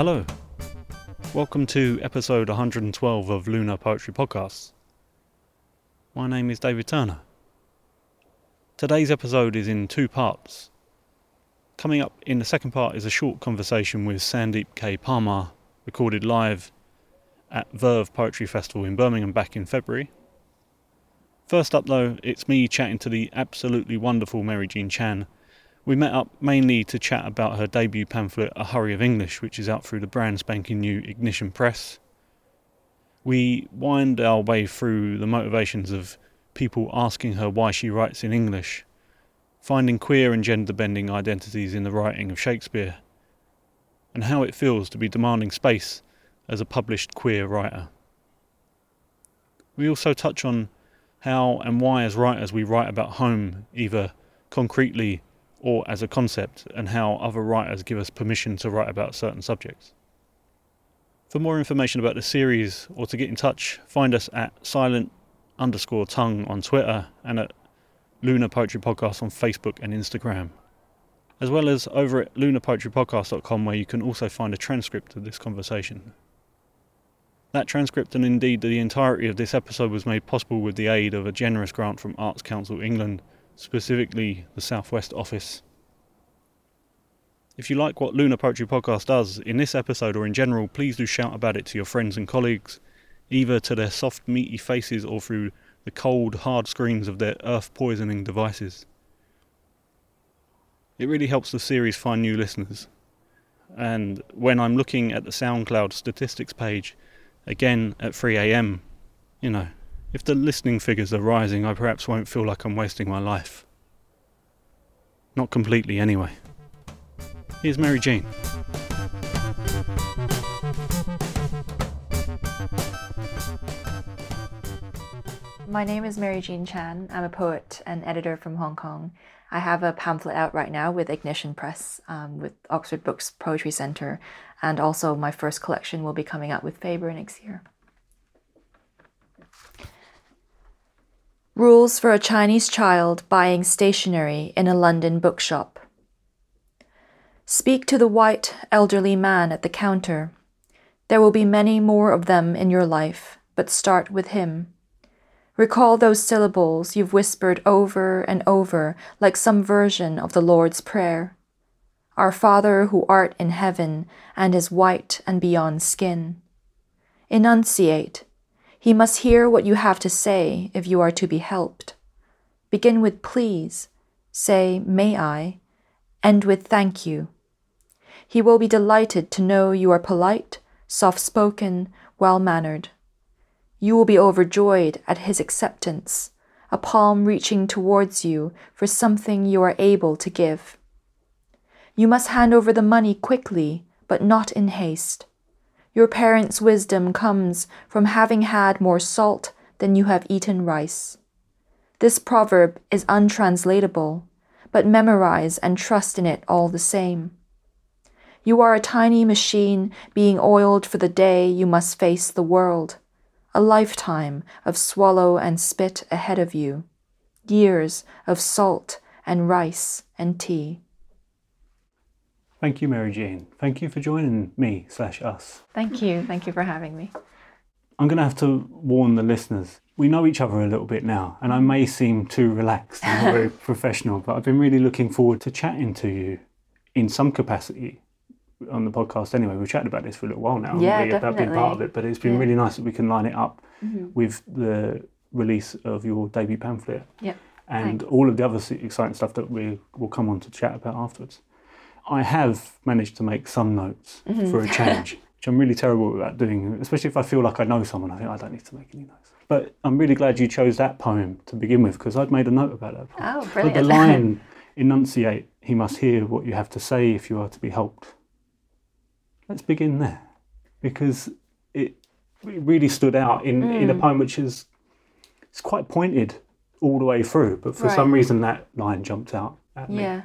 Hello. Welcome to episode 112 of Lunar Poetry Podcasts. My name is David Turner. Today's episode is in two parts. Coming up in the second part is a short conversation with Sandeep K. Parmar, recorded live at Verve Poetry Festival in Birmingham back in February. First up, though, it's me chatting to the absolutely wonderful Mary Jean Chan. We met up mainly to chat about her debut pamphlet, A Hurry of English, which is out through the brand spanking new Ignition Press. We wind our way through the motivations of people asking her why she writes in English, finding queer and gender bending identities in the writing of Shakespeare, and how it feels to be demanding space as a published queer writer. We also touch on how and why, as writers, we write about home either concretely or as a concept, and how other writers give us permission to write about certain subjects. For more information about the series or to get in touch, find us at silent underscore tongue on Twitter and at Lunar Poetry Podcast on Facebook and Instagram, as well as over at lunarpoetrypodcast.com where you can also find a transcript of this conversation. That transcript and indeed the entirety of this episode was made possible with the aid of a generous grant from Arts Council England, specifically the Southwest Office. If you like what Lunar Poetry Podcast does in this episode or in general, please do shout about it to your friends and colleagues, either to their soft, meaty faces or through the cold, hard screens of their earth poisoning devices. It really helps the series find new listeners. And when I'm looking at the SoundCloud statistics page, again at 3am, you know, if the listening figures are rising, I perhaps won't feel like I'm wasting my life. Not completely, anyway. Here's Mary Jean. My name is Mary Jean Chan. I'm a poet and editor from Hong Kong. I have a pamphlet out right now with Ignition Press, um, with Oxford Brookes Poetry Centre, and also my first collection will be coming out with Faber next year. Rules for a Chinese child buying stationery in a London bookshop. Speak to the white, elderly man at the counter. There will be many more of them in your life, but start with him. Recall those syllables you've whispered over and over like some version of the Lord's Prayer. Our Father who art in heaven and is white and beyond skin. Enunciate. He must hear what you have to say if you are to be helped. Begin with please. Say, may I? End with thank you. He will be delighted to know you are polite, soft spoken, well mannered. You will be overjoyed at his acceptance, a palm reaching towards you for something you are able to give. You must hand over the money quickly, but not in haste. Your parents' wisdom comes from having had more salt than you have eaten rice. This proverb is untranslatable, but memorize and trust in it all the same. You are a tiny machine being oiled for the day you must face the world a lifetime of swallow and spit ahead of you, years of salt and rice and tea. Thank you, Mary Jane. Thank you for joining me slash us. Thank you. Thank you for having me. I'm going to have to warn the listeners. We know each other a little bit now, and I may seem too relaxed and not very professional, but I've been really looking forward to chatting to you in some capacity on the podcast anyway. We've chatted about this for a little while now, Yeah, we, about being part of it, but it's been Yeah. really nice that we can line it up Mm-hmm. with the release of your debut pamphlet Yep. and Thanks. all of the other exciting stuff that we will come on to chat about afterwards. I have managed to make some notes Mm-hmm. for a change, which I'm really terrible at doing, especially if I feel like I know someone. I think I don't need to make any notes. But I'm really glad you chose that poem to begin with because I'd made a note about that poem. Oh, But the brilliant. line, enunciate, he must hear what you have to say if you are to be helped. Let's begin there because it, it really stood out in, in a Mm. poem which is it's quite pointed all the way through, but for some reason that line jumped out at me. Yeah.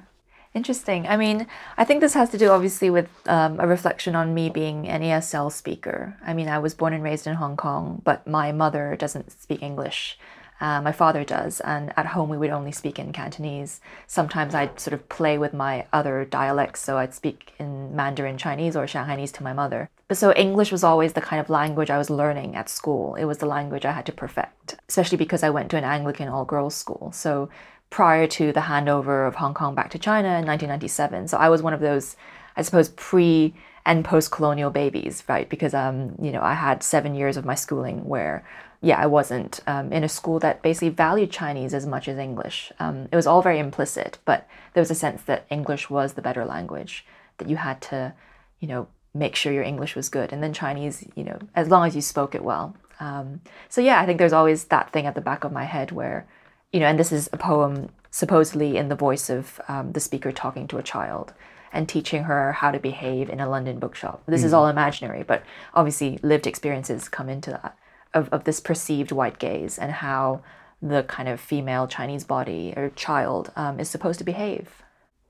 Interesting. I mean, I think this has to do obviously with um, a reflection on me being an ESL speaker. I mean, I was born and raised in Hong Kong, but my mother doesn't speak English. Uh, my father does, and at home we would only speak in Cantonese. Sometimes I'd sort of play with my other dialects, so I'd speak in Mandarin Chinese or Shanghainese to my mother. But so English was always the kind of language I was learning at school. It was the language I had to perfect, especially because I went to an Anglican all girls school. So prior to the handover of Hong Kong back to China in 1997, so I was one of those, I suppose, pre and post-colonial babies, right? Because um, you know, I had seven years of my schooling where, yeah, I wasn't um, in a school that basically valued Chinese as much as English. Um, it was all very implicit, but there was a sense that English was the better language. That you had to, you know, make sure your English was good, and then Chinese, you know, as long as you spoke it well. Um, so yeah, I think there's always that thing at the back of my head where, you know, and this is a poem supposedly in the voice of um, the speaker talking to a child and teaching her how to behave in a London bookshop. This mm. is all imaginary, but obviously lived experiences come into that of, of this perceived white gaze and how the kind of female Chinese body or child um, is supposed to behave.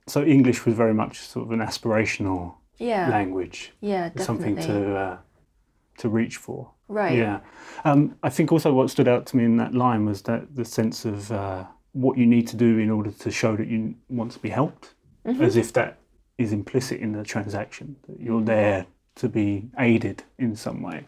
So English was very much sort of an aspirational yeah. language. Yeah, definitely. Something to uh, to reach for. Right. Yeah. Um, I think also what stood out to me in that line was that the sense of uh, what you need to do in order to show that you want to be helped, mm-hmm. as if that is implicit in the transaction that you're mm. there to be aided in some way.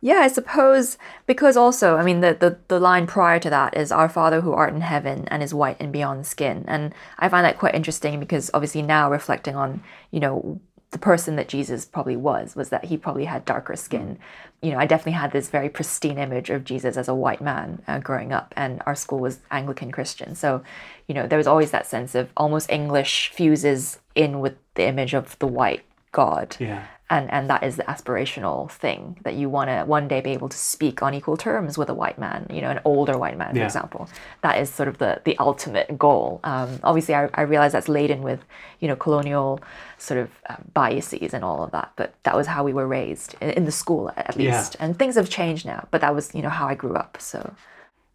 Yeah, I suppose because also, I mean, the, the, the line prior to that is Our Father who art in heaven and is white and beyond skin. And I find that quite interesting because obviously now reflecting on, you know, the person that Jesus probably was, was that he probably had darker skin. Mm. You know, I definitely had this very pristine image of Jesus as a white man uh, growing up, and our school was Anglican Christian. So, you know, there was always that sense of almost English fuses in with the image of the white God. Yeah and and that is the aspirational thing that you want to one day be able to speak on equal terms with a white man you know an older white man for yeah. example that is sort of the the ultimate goal um, obviously I, I realize that's laden with you know colonial sort of uh, biases and all of that but that was how we were raised in, in the school at least yeah. and things have changed now but that was you know how i grew up so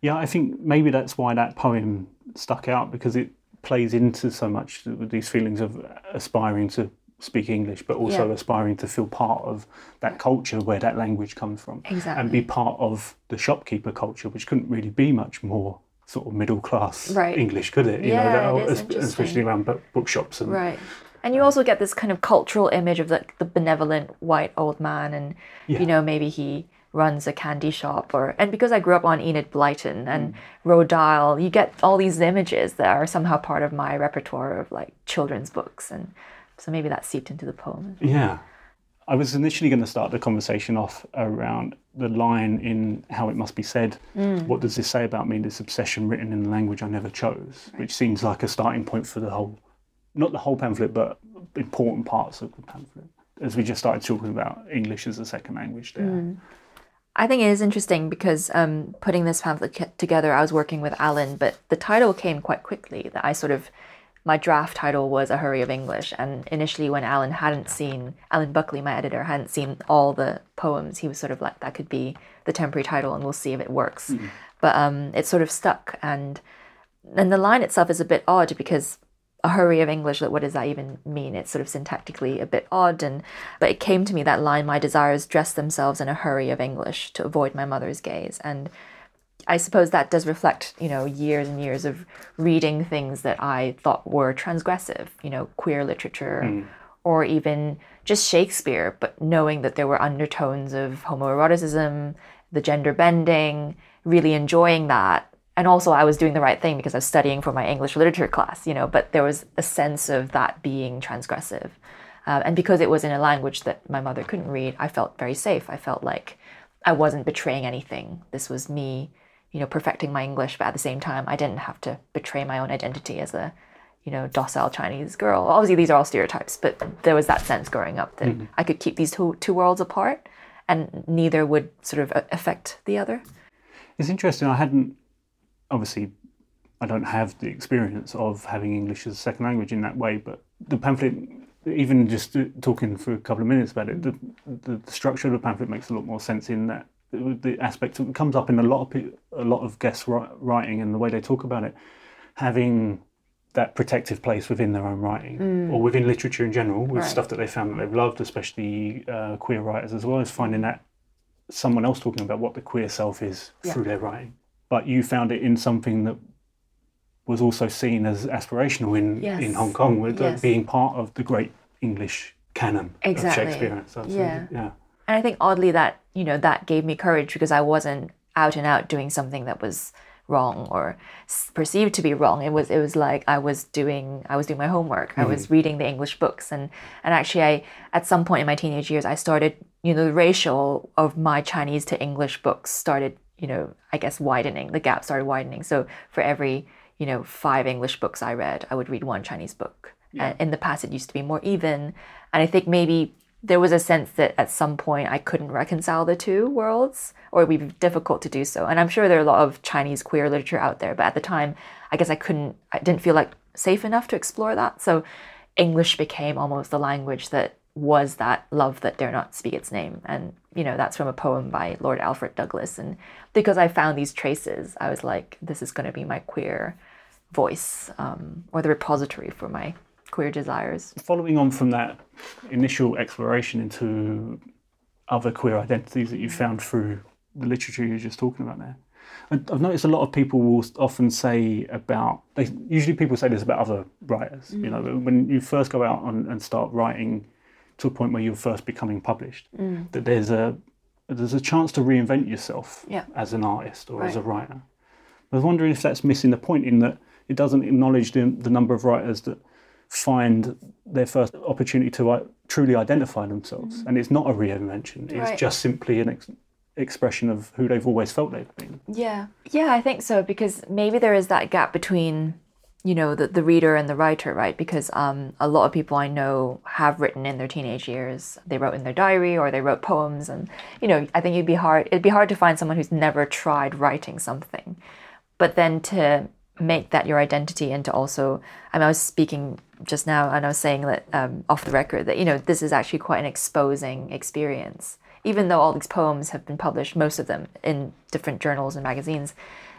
yeah i think maybe that's why that poem stuck out because it plays into so much these feelings of aspiring to speak English, but also yeah. aspiring to feel part of that culture where that language comes from. Exactly. And be part of the shopkeeper culture, which couldn't really be much more sort of middle class right. English, could it? You yeah, know, that, it especially around bookshops and right. And you also get this kind of cultural image of like the benevolent white old man, and yeah. you know maybe he runs a candy shop or and because I grew up on Enid Blyton and mm. Roald Dahl, you get all these images that are somehow part of my repertoire of like children's books and so maybe that seeped into the poem. Yeah. I was initially going to start the conversation off around the line in How It Must Be Said. Mm. What does this say about me, this obsession written in a language I never chose? Right. Which seems like a starting point for the whole, not the whole pamphlet, but important parts of the pamphlet. As we just started talking about English as a second language there. Mm. I think it is interesting because um, putting this pamphlet together, I was working with Alan, but the title came quite quickly. That I sort of my draft title was A Hurry of English. And initially, when Alan hadn't seen, Alan Buckley, my editor, hadn't seen all the poems, he was sort of like, that could be the temporary title and we'll see if it works. Mm-hmm. But um, it sort of stuck. And, and the line itself is a bit odd because a hurry of English, like what does that even mean? It's sort of syntactically a bit odd. And but it came to me that line, my desires dress themselves in a hurry of English to avoid my mother's gaze. And I suppose that does reflect, you know, years and years of reading things that I thought were transgressive, you know, queer literature mm. or even just Shakespeare, but knowing that there were undertones of homoeroticism, the gender bending, really enjoying that. And also, I was doing the right thing because I was studying for my English literature class, you know, but there was a sense of that being transgressive. Uh, and because it was in a language that my mother couldn't read, I felt very safe. I felt like I wasn't betraying anything. This was me you know, perfecting my English, but at the same time, I didn't have to betray my own identity as a, you know, docile Chinese girl. Obviously, these are all stereotypes, but there was that sense growing up that mm-hmm. I could keep these two, two worlds apart and neither would sort of affect the other. It's interesting. I hadn't, obviously, I don't have the experience of having English as a second language in that way, but the pamphlet, even just talking for a couple of minutes about it, the, the, the structure of the pamphlet makes a lot more sense in that the aspect that comes up in a lot of a lot of guest writing and the way they talk about it, having that protective place within their own writing mm. or within literature in general, with right. stuff that they found that they've loved, especially uh, queer writers as well, as finding that someone else talking about what the queer self is yeah. through their writing. but you found it in something that was also seen as aspirational in, Yes. in Hong Kong, with it Yes. being part of the great English canon Exactly. of Shakespeare. So, Yeah. yeah. And I think oddly that, you know, that gave me courage because I wasn't out and out doing something that was wrong or perceived to be wrong. It was it was like I was doing I was doing my homework. I was mm-hmm. reading the English books and and actually I at some point in my teenage years I started, you know, the ratio of my Chinese to English books started, you know, I guess widening. The gap started widening. So for every, you know, five English books I read, I would read one Chinese book. And in the past it used to be more even. And I think maybe there was a sense that at some point I couldn't reconcile the two worlds, or it would be difficult to do so. And I'm sure there are a lot of Chinese queer literature out there, but at the time, I guess I couldn't, I didn't feel like safe enough to explore that. So English became almost the language that was that love that dare not speak its name. And, you know, that's from a poem by Lord Alfred Douglas. And because I found these traces, I was like, this is going to be my queer voice um, or the repository for my queer desires. Following on from that initial exploration into other queer identities that you found through the literature you were just talking about there, I've noticed a lot of people will often say about, they, usually people say this about other writers, you know, mm. when you first go out and, and start writing to a point where you're first becoming published, mm. that there's a, there's a chance to reinvent yourself Yeah. as an artist or as a writer. I was wondering if that's missing the point in that it doesn't acknowledge the, the number of writers that find their first opportunity to uh, truly identify themselves. And it's not a reinvention, it's Right. just simply an ex- expression of who they've always felt they've been. Yeah. Yeah, I think so because maybe there is that gap between you know the, the reader and the writer, right? Because um, a lot of people I know have written in their teenage years. They wrote in their diary or they wrote poems, and you know I think it'd be hard. It'd be hard to find someone who's never tried writing something, but then to make that your identity and to also I, mean, I was speaking just now and I was saying that um, off the record that you know this is actually quite an exposing experience. Even though all these poems have been published most of them in different journals and magazines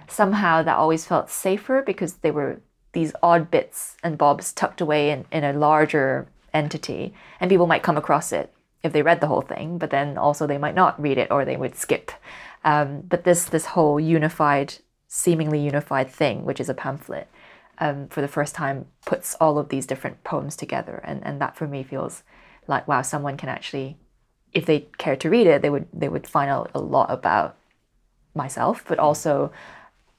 somehow that always felt safer because they were these odd bits and bobs tucked away in, in a larger entity and people might come across it if they read the whole thing but then also they might not read it or they would skip. Um, but this this whole unified seemingly unified thing which is a pamphlet um, for the first time puts all of these different poems together. And, and that for me feels like wow someone can actually if they care to read it they would they would find out a lot about myself but also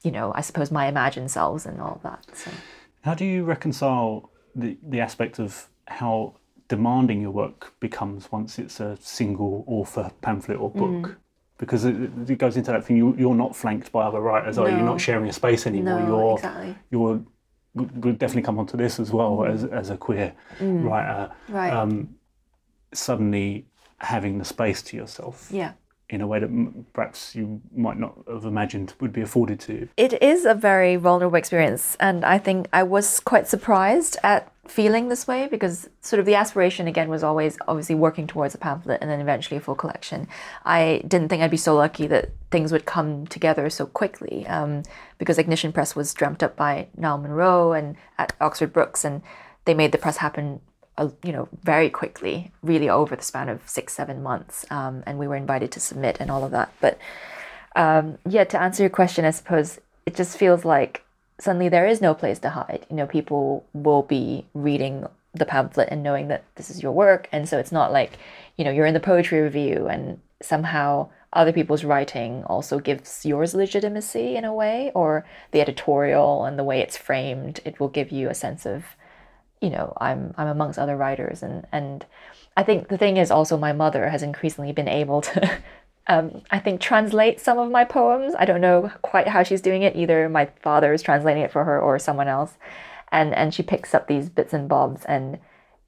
you know i suppose my imagined selves and all that so. How do you reconcile the, the aspect of how demanding your work becomes once it's a single author pamphlet or book? Because it, it goes into that thing, you, you're not flanked by other writers, are you? You're not sharing a space anymore. No, you're, exactly. You're, we- we'll definitely come onto this as well as, as a queer writer. right Um, suddenly having the space to yourself yeah in a way that perhaps you might not have imagined would be afforded to you. it is a very vulnerable experience and i think i was quite surprised at feeling this way because sort of the aspiration again was always obviously working towards a pamphlet and then eventually a full collection. I didn't think i'd be so lucky that things would come together so quickly um, because ignition press was dreamt up by niall munro and at oxford brookes and they made the press happen uh, you know very quickly really over the span of six seven months um, and we were invited to submit and all of that. But um, yeah, to answer your question, I suppose it just feels like suddenly there is no place to hide. You know, people will be reading the pamphlet and knowing that this is your work. And so it's not like, you know, you're in the poetry review and somehow other people's writing also gives yours legitimacy in a way, or the editorial and the way it's framed, it will give you a sense of, you know, I'm I'm amongst other writers and and I think the thing is also my mother has increasingly been able to um, I think translate some of my poems. I don't know quite how she's doing it. Either my father is translating it for her or someone else, and and she picks up these bits and bobs, and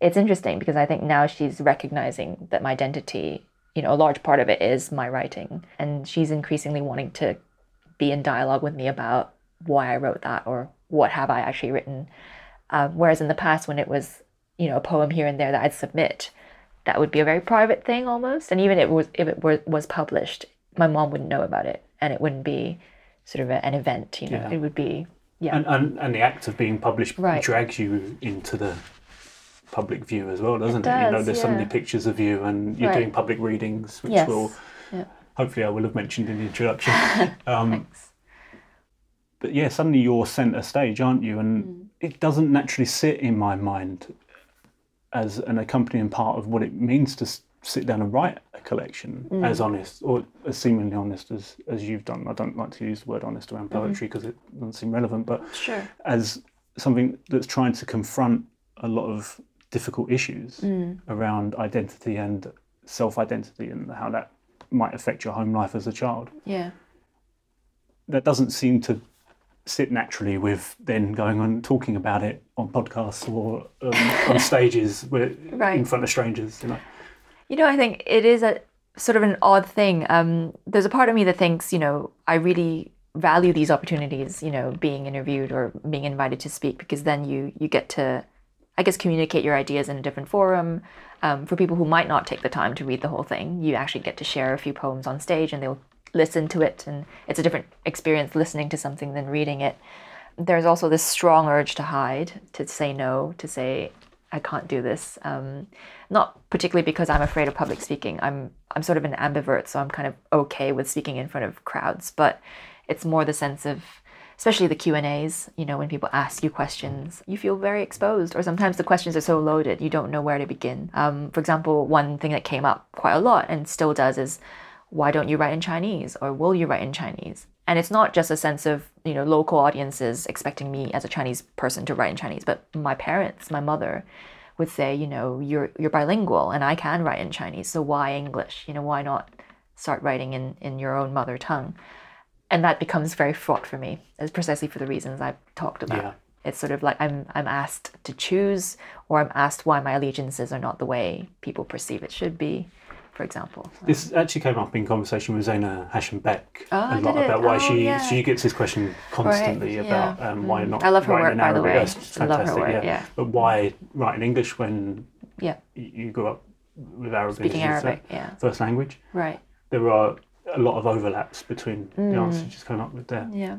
it's interesting because I think now she's recognizing that my identity, you know, a large part of it is my writing, and she's increasingly wanting to be in dialogue with me about why I wrote that or what have I actually written. Uh, whereas in the past, when it was you know a poem here and there that I'd submit, that would be a very private thing almost. And even if it was if it were, was published, my mom wouldn't know about it, and it wouldn't be sort of a, an event. You know, Yeah. it would be yeah, And, and, and the act of being published Right. drags you into the public view as well, doesn't it? you know, does, there's so many pictures of you, and you're Right. doing public readings, which Yes. will Yeah. hopefully I will have mentioned in the introduction. Um, Thanks. but yeah, suddenly you're centre stage, aren't you? And it doesn't naturally sit in my mind as an accompanying part of what it means to sit down and write a collection mm. as honest or as seemingly honest as, as you've done. I don't like to use the word honest around mm-hmm. poetry because it doesn't seem relevant, but Sure. as something that's trying to confront a lot of difficult issues mm. around identity and self identity and how that might affect your home life as a child. Yeah. That doesn't seem to sit naturally with then going on talking about it on podcasts or um, on stages where, in front of strangers. You know, You know, I think it is a sort of an odd thing. Um, there's a part of me that thinks, you know, I really value these opportunities, you know, being interviewed or being invited to speak because then you you get to, I guess, communicate your ideas in a different forum. Um, for people who might not take the time to read the whole thing, you actually get to share a few poems on stage and they'll listen to it, and it's a different experience listening to something than reading it. There's also this strong urge to hide, to say no, to say I can't do this. Um, not particularly because I'm afraid of public speaking. I'm I'm sort of an ambivert, so I'm kind of okay with speaking in front of crowds. But it's more the sense of, especially the Q and A's. You know, when people ask you questions, you feel very exposed, or sometimes the questions are so loaded you don't know where to begin. Um, for example, one thing that came up quite a lot and still does is, why don't you write in Chinese, or will you write in Chinese? And it's not just a sense of you know local audiences expecting me as a Chinese person to write in Chinese, but my parents, my mother would say, you know, you're you're bilingual and I can write in Chinese, so why English? You know, why not start writing in, in your own mother tongue? And that becomes very fraught for me, as precisely for the reasons I've talked about. Yeah. It's sort of like I'm I'm asked to choose or I'm asked why my allegiances are not the way people perceive it should be, for example. this actually came up in conversation with Zeina Hashem Beck Oh, a lot about why Oh, she yeah. she gets this question constantly Right, about yeah. um, why not. I love her work, in by the Arabic. way. I love her fantastic, work, yeah. But why write in English when Yeah. you grew up with Arabic Speaking as your Arabic, yeah. first language? Right. There are a lot of overlaps between the Mm. answers you just came up with there. Yeah.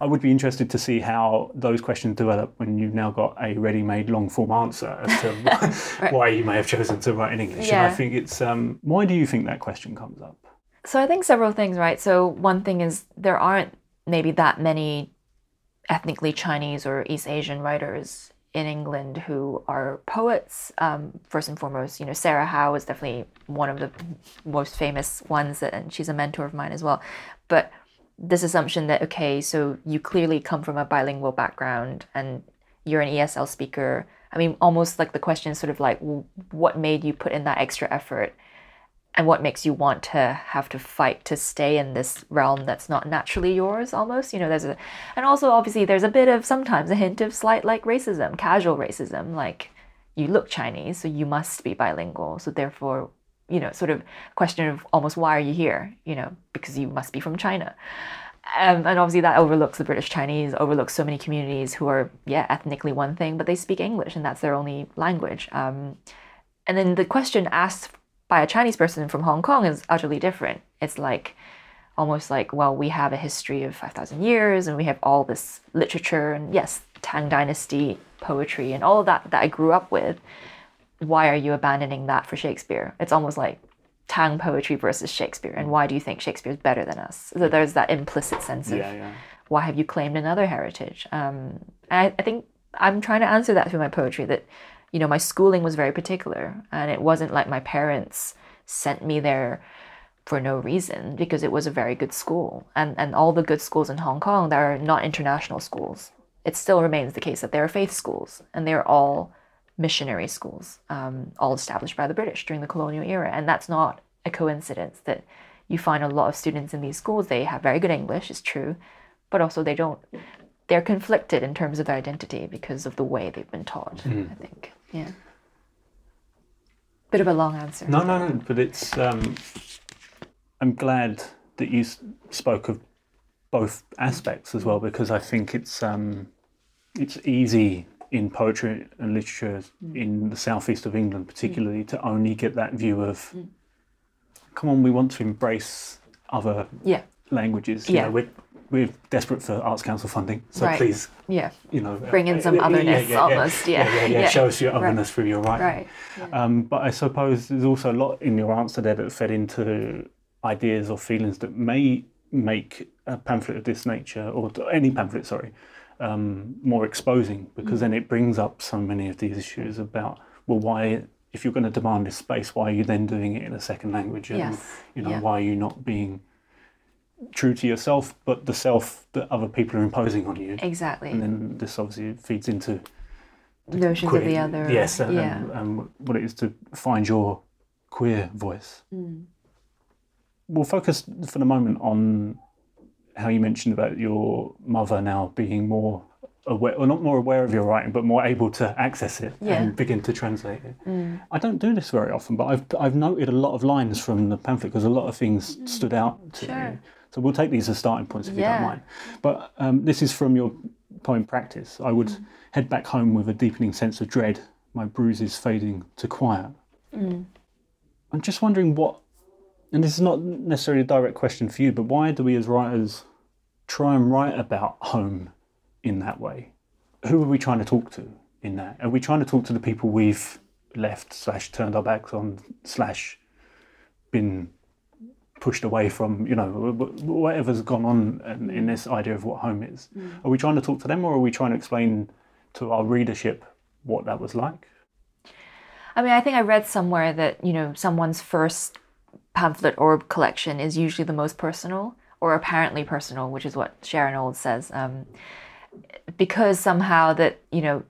I would be interested to see how those questions develop when you've now got a ready-made long-form answer as to why, why you may have chosen to write in English. And I think it's um, why do you think that question comes up? So I think several things, right? So one thing is there aren't maybe that many ethnically Chinese or East Asian writers in England who are poets. Um, first and foremost, you know, Sarah Howe is definitely one of the most famous ones, and she's a mentor of mine as well. But this assumption that okay, so you clearly come from a bilingual background and you're an ESL speaker. I mean, almost like the question is sort of like, what made you put in that extra effort? and what makes you want to have to fight to stay in this realm that's not naturally yours almost you know there's a and also obviously there's a bit of sometimes a hint of slight like racism casual racism like you look chinese so you must be bilingual so therefore you know sort of question of almost why are you here you know because you must be from china um, and obviously that overlooks the british chinese overlooks so many communities who are yeah ethnically one thing but they speak english and that's their only language um, and then the question asked by a Chinese person from Hong Kong is utterly different. It's like almost like, well, we have a history of 5,000 years and we have all this literature and yes, Tang Dynasty poetry and all of that that I grew up with. Why are you abandoning that for Shakespeare? It's almost like Tang poetry versus Shakespeare. And why do you think Shakespeare is better than us? So there's that implicit sense of Yeah, yeah. why have you claimed another heritage? Um, and I, I think I'm trying to answer that through my poetry that, you know, my schooling was very particular and it wasn't like my parents sent me there for no reason because it was a very good school. And, and all the good schools in Hong Kong that are not international schools, it still remains the case that they are faith schools and they're all missionary schools, um, all established by the British during the colonial era. And that's not a coincidence that you find a lot of students in these schools, they have very good English, it's true, but also they don't, they're conflicted in terms of their identity because of the way they've been taught, I think. Yeah. Bit of a long answer. No, no, no. But it's. Um, I'm glad that you spoke of both aspects as well because I think it's um, it's easy in poetry and literature in the southeast of England, particularly, to only get that view of. Come on, we want to embrace other Yeah, languages. You Yeah. know, we're, we're desperate for Arts Council funding, so Right. please, yeah, you know, Bring in some uh, otherness yeah, yeah. almost, yeah, yeah, yeah. Show us your Right. otherness through your writing. right. Um, but I suppose there's also a lot in your answer there that fed into ideas or feelings that may make a pamphlet of this nature, or any pamphlet, sorry, um, more exposing because then it brings up so many of these issues about well, why if you're going to demand this space, why are you then doing it in a second language? And Yes. you know, Yeah. why are you not being true to yourself, but the self that other people are imposing on you? Exactly. And then this obviously feeds into Notions of the other. Yes, and, yeah. and, and what it is to find your queer voice. Mm. We'll focus for the moment on how you mentioned about your mother now being more aware, or not more aware of your writing, but more able to access it Yeah. and begin to translate it. Mm. I don't do this very often, but I've I've noted a lot of lines from the pamphlet because a lot of things stood out to Mm. Sure. me. So we'll take these as starting points if you don't mind. But um, this is from your poem practice. I would Mm. head back home with a deepening sense of dread, my bruises fading to quiet. Mm. I'm just wondering what, and this is not necessarily a direct question for you, but why do we as writers try and write about home in that way? Who are we trying to talk to in that? Are we trying to talk to the people we've left slash turned our backs on slash been pushed away from? You know, wh- wh- whatever's gone on in, in this idea of what home is. Mm. Are we trying to talk to them, or are we trying to explain to our readership what that was like? I mean, I think I read somewhere that, you know, someone's first pamphlet or collection is usually the most personal or apparently personal, which is what Sharon Olds says. Um, because somehow that, you know,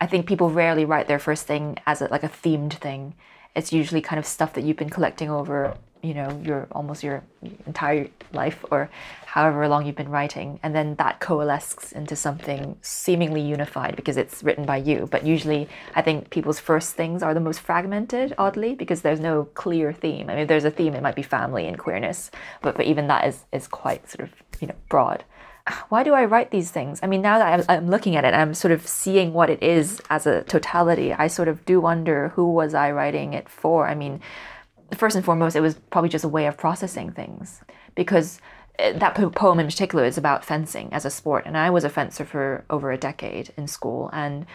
I think people rarely write their first thing as a, like a themed thing. It's usually kind of stuff that you've been collecting over, you know, your almost your entire life or however long you've been writing. And then that coalesces into something seemingly unified because it's written by you. But usually I think people's first things are the most fragmented, oddly, because there's no clear theme. I mean, there's a theme, it might be family and queerness, but, but even that is, is quite sort of, you know, broad why do I write these things? I mean, now that I'm, I'm looking at it, I'm sort of seeing what it is as a totality. I sort of do wonder who was I writing it for? I mean, first and foremost, it was probably just a way of processing things because that poem in particular is about fencing as a sport. And I was a fencer for over a decade in school. And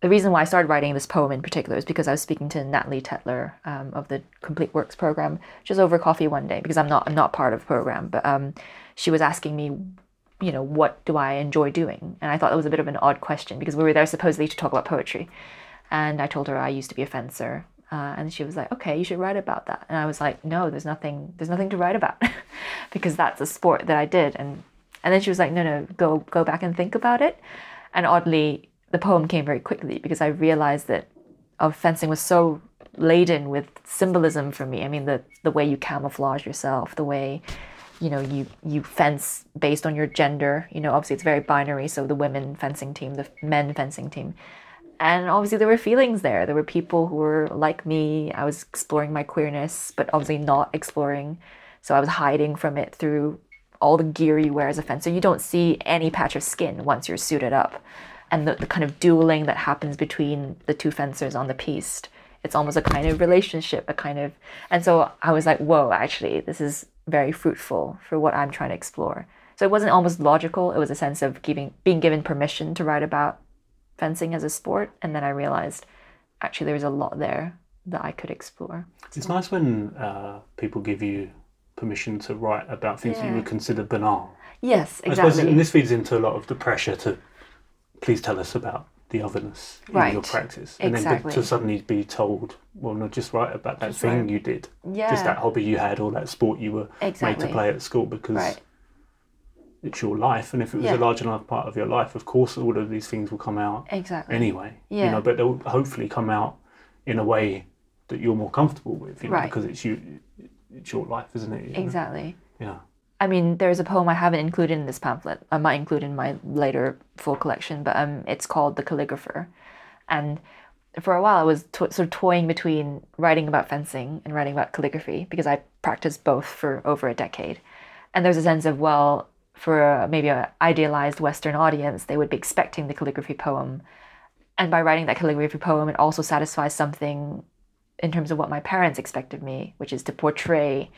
the reason why I started writing this poem in particular is because I was speaking to Nathalie Teitler um, of the Complete Works program just over coffee one day because I'm not I'm not part of the program, but um, she was asking me, you know, what do I enjoy doing? And I thought that was a bit of an odd question because we were there supposedly to talk about poetry, and I told her I used to be a fencer, uh, and she was like, okay, you should write about that. And I was like, no, there's nothing there's nothing to write about because that's a sport that I did, and and then she was like, no, no, go go back and think about it, and oddly the poem came very quickly because I realized that of fencing was so laden with symbolism for me. I mean, the the way you camouflage yourself, the way you know you you fence based on your gender. You know, obviously it's very binary. So the women fencing team, the men fencing team, and obviously there were feelings there. There were people who were like me. I was exploring my queerness, but obviously not exploring. So I was hiding from it through all the gear you wear as a fencer. You don't see any patch of skin once you're suited up and the, the kind of dueling that happens between the two fencers on the piste it's almost a kind of relationship a kind of and so i was like whoa actually this is very fruitful for what i'm trying to explore so it wasn't almost logical it was a sense of giving being given permission to write about fencing as a sport and then i realized actually there was a lot there that i could explore. It's nice when uh, people give you permission to write about things that you would consider banal. yes I suppose, exactly. and this feeds into a lot of the pressure to please tell us about the otherness in your practice, and then to suddenly be told, well, no, just write about that Just thing write. you did, yeah. just that hobby you had, or that sport you were made to play at school, because right it's your life, and if it was Yeah. a large enough part of your life, of course, all of these things will come out exactly anyway. You Yeah. know, but they'll hopefully come out in a way that you're more comfortable with, you know, Right. because it's you, it's your life, isn't it? you know? exactly Yeah. I mean, there's a poem I haven't included in this pamphlet. I might include in my later full collection, but um, it's called The Calligrapher. And for a while, I was to- sort of toying between writing about fencing and writing about calligraphy because I practiced both for over a decade. And there's a sense of, well, for maybe an idealized Western audience, they would be expecting the calligraphy poem. And by writing that calligraphy poem, it also satisfies something in terms of what my parents expected me, which is to portray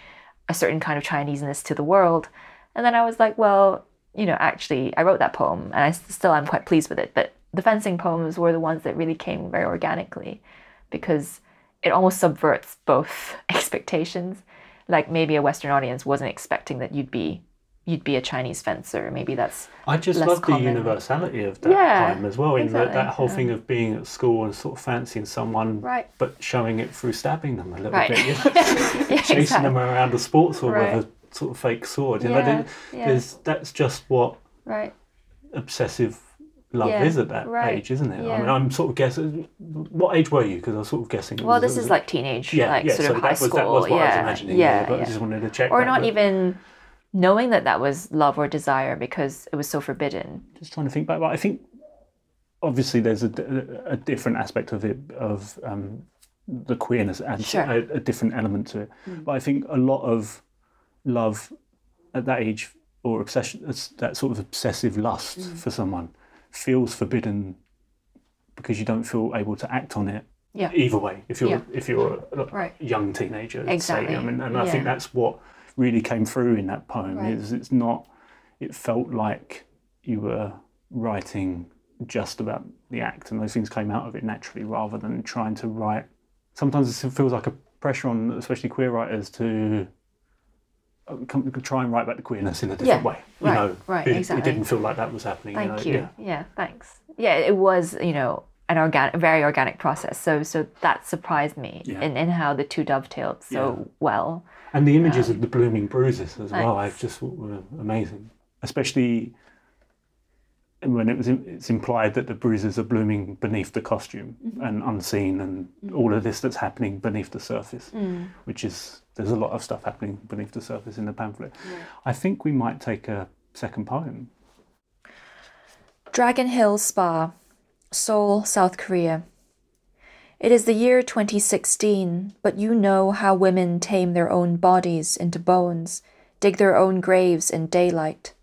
a certain kind of Chineseness to the world. And then I was like, well, you know, actually, I wrote that poem and I still am quite pleased with it. But the fencing poems were the ones that really came very organically because it almost subverts both expectations. like maybe a Western audience wasn't expecting that you'd be you'd be a Chinese fencer. Maybe that's I just love the universality of that Yeah, time as well. In that, exactly, that whole thing of being at school and sort of fancying someone, Right. but showing it through stabbing them a little Right. bit, you know? yeah, chasing exactly. them around a sports hall Right. with a sort of fake sword. You Yeah, yeah. that's just what right. obsessive love Yeah, is at that right, age, isn't it? I mean, I'm sort of guessing. What age were you? Because I was sort of guessing. Well, was- this is like teenage, yeah, like yeah. sort so of that high was school. that was yeah, I was imagining. yeah, but I just wanted to check. Or that, not even knowing that that was love or desire because it was so forbidden. Just trying to think back, but I think obviously there's a, a different aspect of it of um, the queerness and Sure. a, a different element to it. But I think a lot of love at that age or obsession, that sort of obsessive lust Mm. for someone feels forbidden because you don't feel able to act on it Yeah. either way. If you're Yeah. if you're a young teenager, Exactly. say, I mean, and I think that's what really came through in that poem. Right. Is it's not. It felt like you were writing just about the act, and those things came out of it naturally, rather than trying to write. Sometimes it feels like a pressure on, especially queer writers, to um, come, try and write about the queerness in a different Yeah. way. You Right. know, Right. it, Exactly. it didn't feel like that was happening. Thank you. you. Know? Yeah. thanks. Yeah, it was, you know, an organic, very organic process. So, so that surprised me Yeah. in, in how the two dovetailed so well. And the images of the blooming bruises as well, I just thought were amazing. Especially when it was it's implied that the bruises are blooming beneath the costume mm-hmm. and unseen, and mm-hmm. all of this that's happening beneath the surface, mm. which is there's a lot of stuff happening beneath the surface in the pamphlet. I think we might take a second poem. Dragon Hill Spa, Seoul, South Korea. It is the year 2016, but you know how women tame their own bodies into bones, dig their own graves in daylight.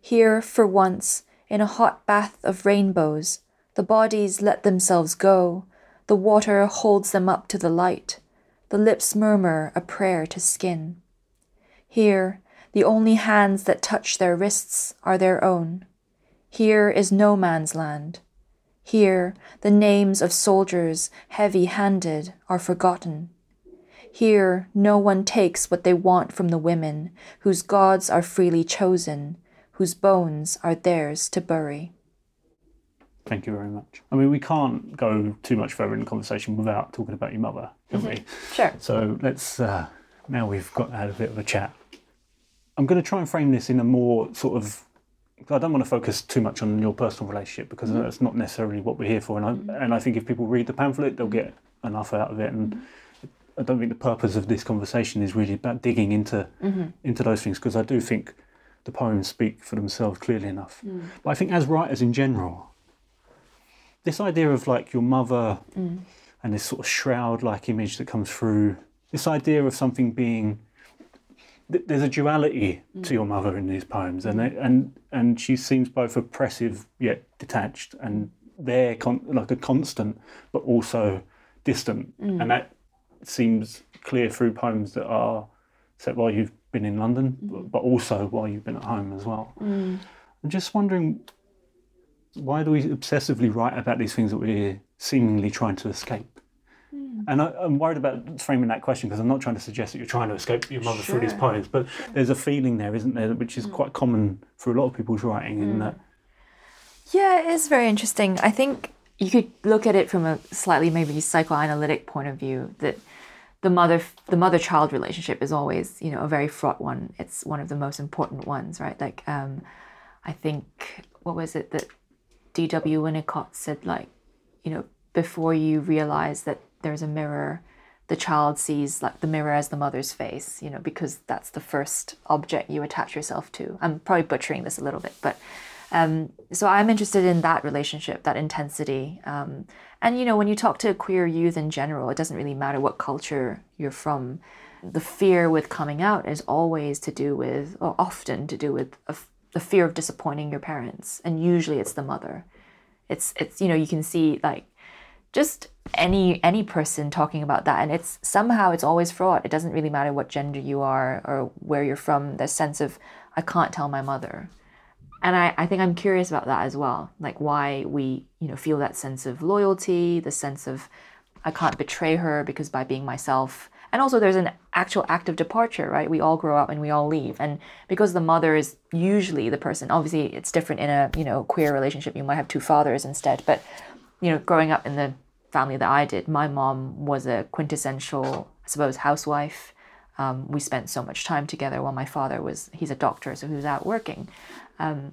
Here, for once, in a hot bath of rainbows, the bodies let themselves go, the water holds them up to the light, the lips murmur a prayer to skin. Here, the only hands that touch their wrists are their own. Here is no man's land. Here, the names of soldiers, heavy handed, are forgotten. Here, no one takes what they want from the women, whose gods are freely chosen, whose bones are theirs to bury. Thank you very much. I mean, we can't go too much further in the conversation without talking about your mother, can we? Sure. So let's uh, now we've got had a bit of a chat. I'm going to try and frame this in a more sort of. I don't want to focus too much on your personal relationship because mm-hmm. that's not necessarily what we're here for. And I, mm-hmm. and I think if people read the pamphlet, they'll get enough out of it. And mm-hmm. I don't think the purpose of this conversation is really about digging into into those things because I do think the poems speak for themselves clearly enough. Mm. But I think as writers in general, this idea of like your mother mm. and this sort of shroud like image that comes through this idea of something being th- there's a duality to mm. your mother in these poems and mm. they, and and she seems both oppressive yet detached and mm. there con- like a constant but also distant. And that seems clear through poems that are set while you've been in London but- but also while you've been at home as well. I'm just wondering why do we obsessively write about these things that we're seemingly trying to escape? Hmm. And I, I'm worried about framing that question because I'm not trying to suggest that you're trying to escape your mother through these poems, but there's a feeling there, isn't there, which is hmm. quite common for a lot of people's writing. In that, hmm. Yeah, it is very interesting. I think you could look at it from a slightly maybe psychoanalytic point of view that the mother the mother child relationship is always you know a very fraught one. It's one of the most important ones, right? Like um, I think what was it that D.W. Winnicott said like you know before you realize that there's a mirror the child sees like the mirror as the mother's face you know because that's the first object you attach yourself to. I'm probably butchering this a little bit but um, so i'm interested in that relationship that intensity um, and you know when you talk to queer youth in general it doesn't really matter what culture you're from. The fear with coming out is always to do with or often to do with the fear of disappointing your parents and usually it's the mother. It's it's you know you can see like just any any person talking about that and it's somehow it's always fraught it doesn't really matter what gender you are or where you're from the sense of i can't tell my mother and I, I think i'm curious about that as well like why we you know feel that sense of loyalty the sense of i can't betray her because by being myself And also, there's an actual act of departure, right? We all grow up and we all leave. And because the mother is usually the person, obviously, it's different in a you know queer relationship. You might have two fathers instead. But you know, growing up in the family that I did, my mom was a quintessential, I suppose, housewife. Um, we spent so much time together while my father was he's a doctor, so he was out working. Um,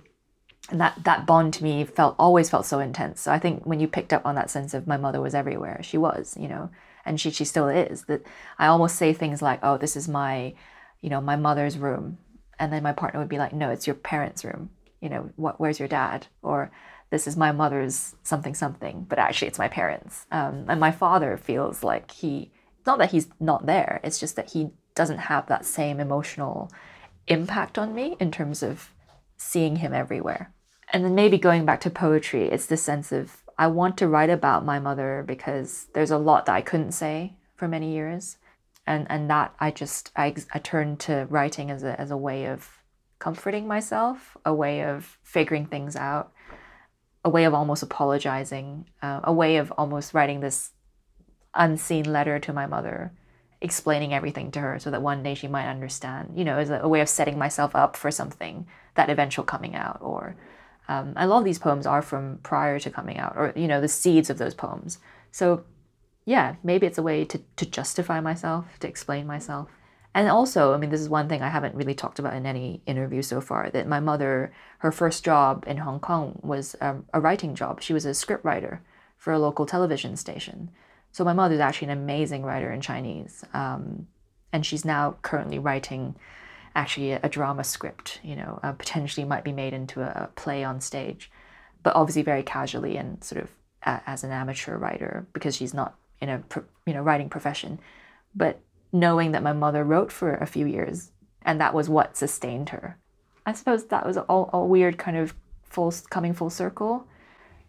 and that that bond to me felt always felt so intense. So I think when you picked up on that sense of my mother was everywhere, she was, you know, and she she still is. That I almost say things like, "Oh, this is my, you know, my mother's room," and then my partner would be like, "No, it's your parents' room. You know, what? Where's your dad?" Or this is my mother's something something, but actually it's my parents. Um, and my father feels like he, not that he's not there, it's just that he doesn't have that same emotional impact on me in terms of seeing him everywhere. And then maybe going back to poetry, it's the sense of I want to write about my mother because there's a lot that I couldn't say for many years. And, and that I just I, I turned to writing as a, as a way of comforting myself, a way of figuring things out, a way of almost apologizing, uh, a way of almost writing this unseen letter to my mother, explaining everything to her so that one day she might understand, you know, as a, a way of setting myself up for something, that eventual coming out. Or um, a lot of these poems are from prior to coming out, or, you know, the seeds of those poems. So, yeah, maybe it's a way to, to justify myself, to explain myself. And also, I mean, this is one thing I haven't really talked about in any interview so far that my mother, her first job in Hong Kong was um, a writing job. She was a script writer for a local television station. So my mother's actually an amazing writer in Chinese. Um, and she's now currently writing actually a, a drama script, you know, uh, potentially might be made into a, a, play on stage, but obviously very casually and sort of uh, as an amateur writer because she's not in a, you know, writing profession. But knowing that my mother wrote for a few years and that was what sustained her. I suppose that was all a weird kind of full coming full circle.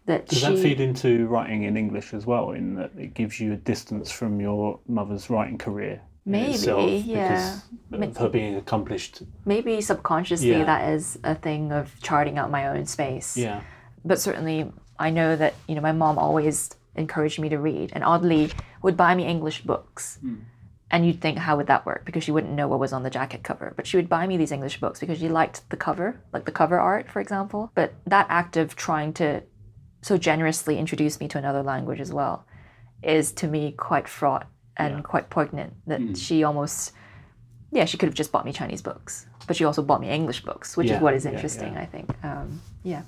That Does she, that feed into writing in English as well? In that it gives you a distance from your mother's writing career. Maybe, itself yeah. Because of her being accomplished. Maybe subconsciously Yeah. that is a thing of charting out my own space. Yeah. but certainly I know that you know my mom always encouraged me to read, and oddly would buy me English books. Hmm. And you'd think, how would that work? Because she wouldn't know what was on the jacket cover. But she would buy me these English books because she liked the cover, like the cover art, for example. But that act of trying to so generously introduce me to another language as well is to me quite fraught and Yeah. quite poignant. That she almost, yeah, she could have just bought me Chinese books, but she also bought me English books, which Yeah, is what is interesting, yeah. I think. Um, yeah.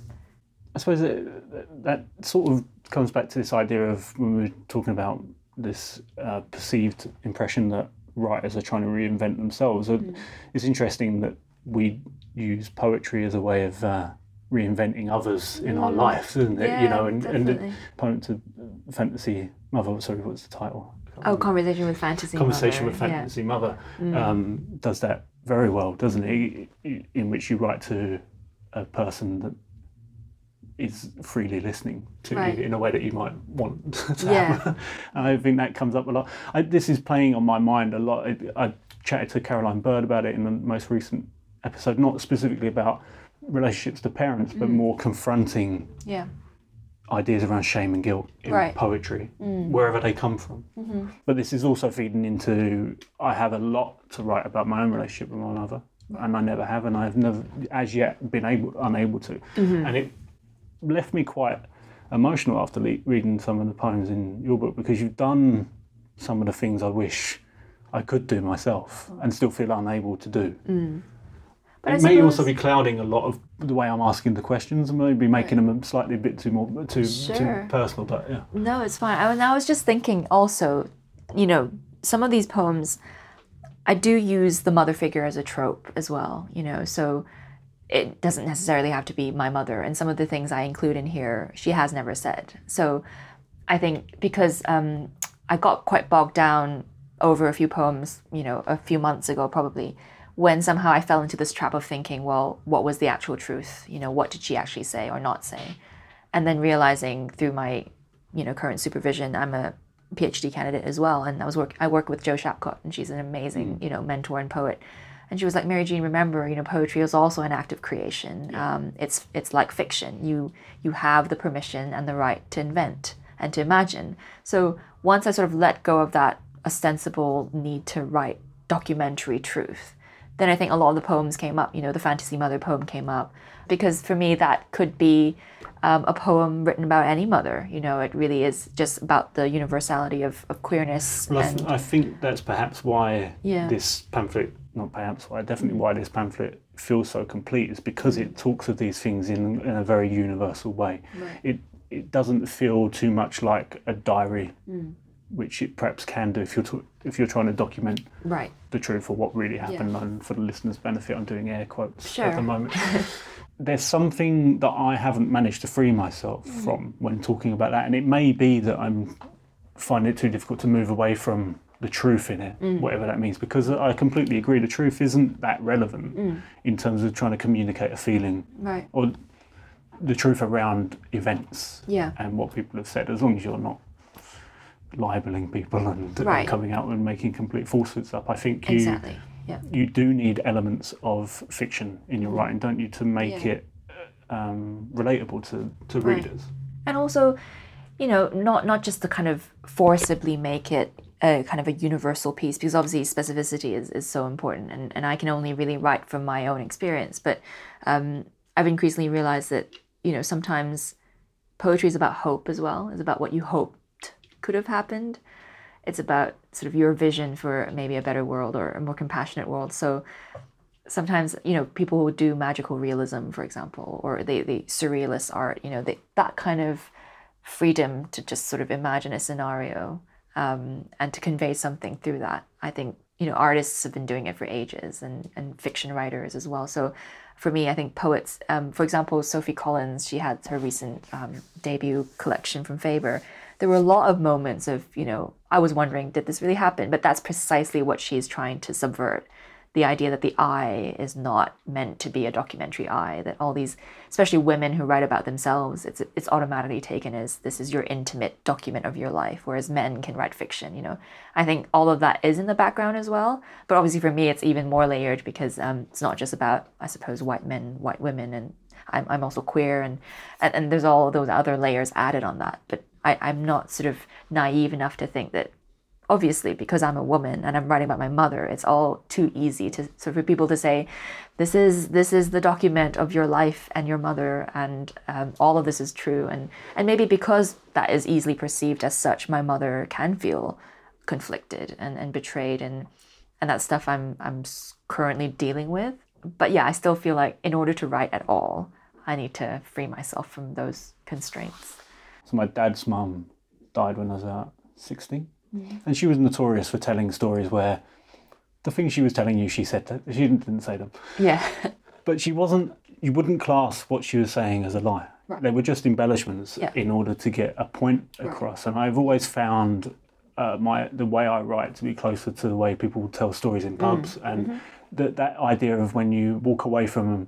I suppose that, that sort of comes back to this idea of when we were talking about this uh, perceived impression that writers are trying to reinvent themselves. Mm. It's interesting that we use poetry as a way of uh, reinventing others in our life, isn't it? you Mm. Know, and, and the definitely. poem to fantasy mother. Sorry, what's the title? Oh, conversation with fantasy. Conversation Mother, with yeah. Fantasy Mother Mm. um, does that very well, doesn't it? In which you write to a person that is freely listening to Right. you in a way that you might want to Yeah. have. And I think that comes up a lot. I, this is playing on my mind a lot. I, I chatted to Caroline Bird about it in the most recent episode, not specifically about relationships to parents, Mm. but more confronting Yeah. ideas around shame and guilt in Right. Mm. poetry, wherever they come from. Mm-hmm. But this is also feeding into I have a lot to write about my own relationship with my mother, and I never have, and I've never, as yet, been able unable to, Mm-hmm. and it left me quite emotional after le- reading some of the poems in your book because you've done some of the things I wish I could do myself and still feel unable to do. Mm. But I it may also be clouding a lot of the way I'm asking the questions and maybe making them slightly a bit too more too, Sure. too personal. But yeah, No, it's fine. I, I was just thinking also, you know, some of these poems, I do use the mother figure as a trope as well, you know, so it doesn't necessarily have to be my mother. And some of the things I include in here, she has never said. So I think because um, I got quite bogged down over a few poems, you know, a few months ago probably, when somehow I fell into this trap of thinking, well, what was the actual truth? You know, what did she actually say or not say? And then realizing through my, you know, current supervision, I'm a PhD candidate as well, and I was work I work with Jo Shapcott, and she's an amazing, you know, mentor and poet. And she was like, Mary Jean, remember, you know, poetry is also an act of creation. Um, it's it's like fiction. You you have the permission and the right to invent and to imagine. So once I sort of let go of that ostensible need to write documentary truth, then I think a lot of the poems came up. You know, the Fantasy Mother poem came up because for me that could be um, a poem written about any mother. You know, it really is just about the universality of, of queerness. Well, I, th- I think that's perhaps why Yeah. this pamphlet, not perhaps why, definitely why this pamphlet feels so complete is because it talks of these things in, in a very universal way. It it doesn't feel too much like a diary, Mm. which it perhaps can do if you're if you're trying to document right. the truth or what really happened. And for the listeners' benefit, I'm doing air quotes at the moment. There's something that I haven't managed to free myself Mm. from when talking about that, and it may be that I'm finding it too difficult to move away from the truth in it, Mm. whatever that means, because I completely agree. The truth isn't that relevant Mm. in terms of trying to communicate a feeling Right. or the truth around events Yeah. and what people have said, as long as you're not libeling people and, Right. coming out and making complete falsehoods up. I think you Exactly. Yeah. you do need elements of fiction in your writing, don't you, to make. Yeah. it um, relatable to, to Right. readers. and also you know not not just to kind of forcibly make it a kind of a universal piece because obviously specificity is, is so important and, and i can only really write from my own experience. But um, i've increasingly realized that you know sometimes poetry is about hope as well. It's about what you hoped could have happened. It's about sort of your vision for maybe a better world or a more compassionate world. So sometimes you know people who do magical realism for example or the, the surrealist art you know they, that kind of freedom to just sort of imagine a scenario um, and to convey something through that. I think you know artists have been doing it for ages and, and fiction writers as well. So for me i think poets um, for example sophie collins she had her recent um, debut collection from faber. There were a lot of moments of you know i was wondering did this really happen? But that's precisely what she's trying to subvert the idea that the eye is not meant to be a documentary eye that all these especially women who write about themselves it's it's automatically taken as this is your intimate document of your life whereas men can write fiction you know? I think all of that is in the background as well but obviously for me it's even more layered because um, it's not just about i suppose white men white women and i'm, I'm also queer and, and and there's all those other layers added on that but I, i'm not sort of naive enough to think that obviously because I'm a woman and I'm writing about my mother, it's all too easy to so for people to say, this is this is the document of your life and your mother, and um, all of this is true, and and maybe because that is easily perceived as such, my mother can feel conflicted and, and betrayed, and and that stuff I'm I'm currently dealing with. But yeah, I still feel like in order to write at all, I need to free myself from those constraints. So my dad's mum died when I was about 16. Mm-hmm. And she was notorious for telling stories where the things she was telling you, she said, that, she didn't, didn't say them. Yeah, But she wasn't, you wouldn't class what she was saying as a lie. They were just embellishments Yeah. in order to get a point across. And I've always found uh, my the way I write to be closer to the way people tell stories in mm. pubs. And mm-hmm. that, that idea of when you walk away from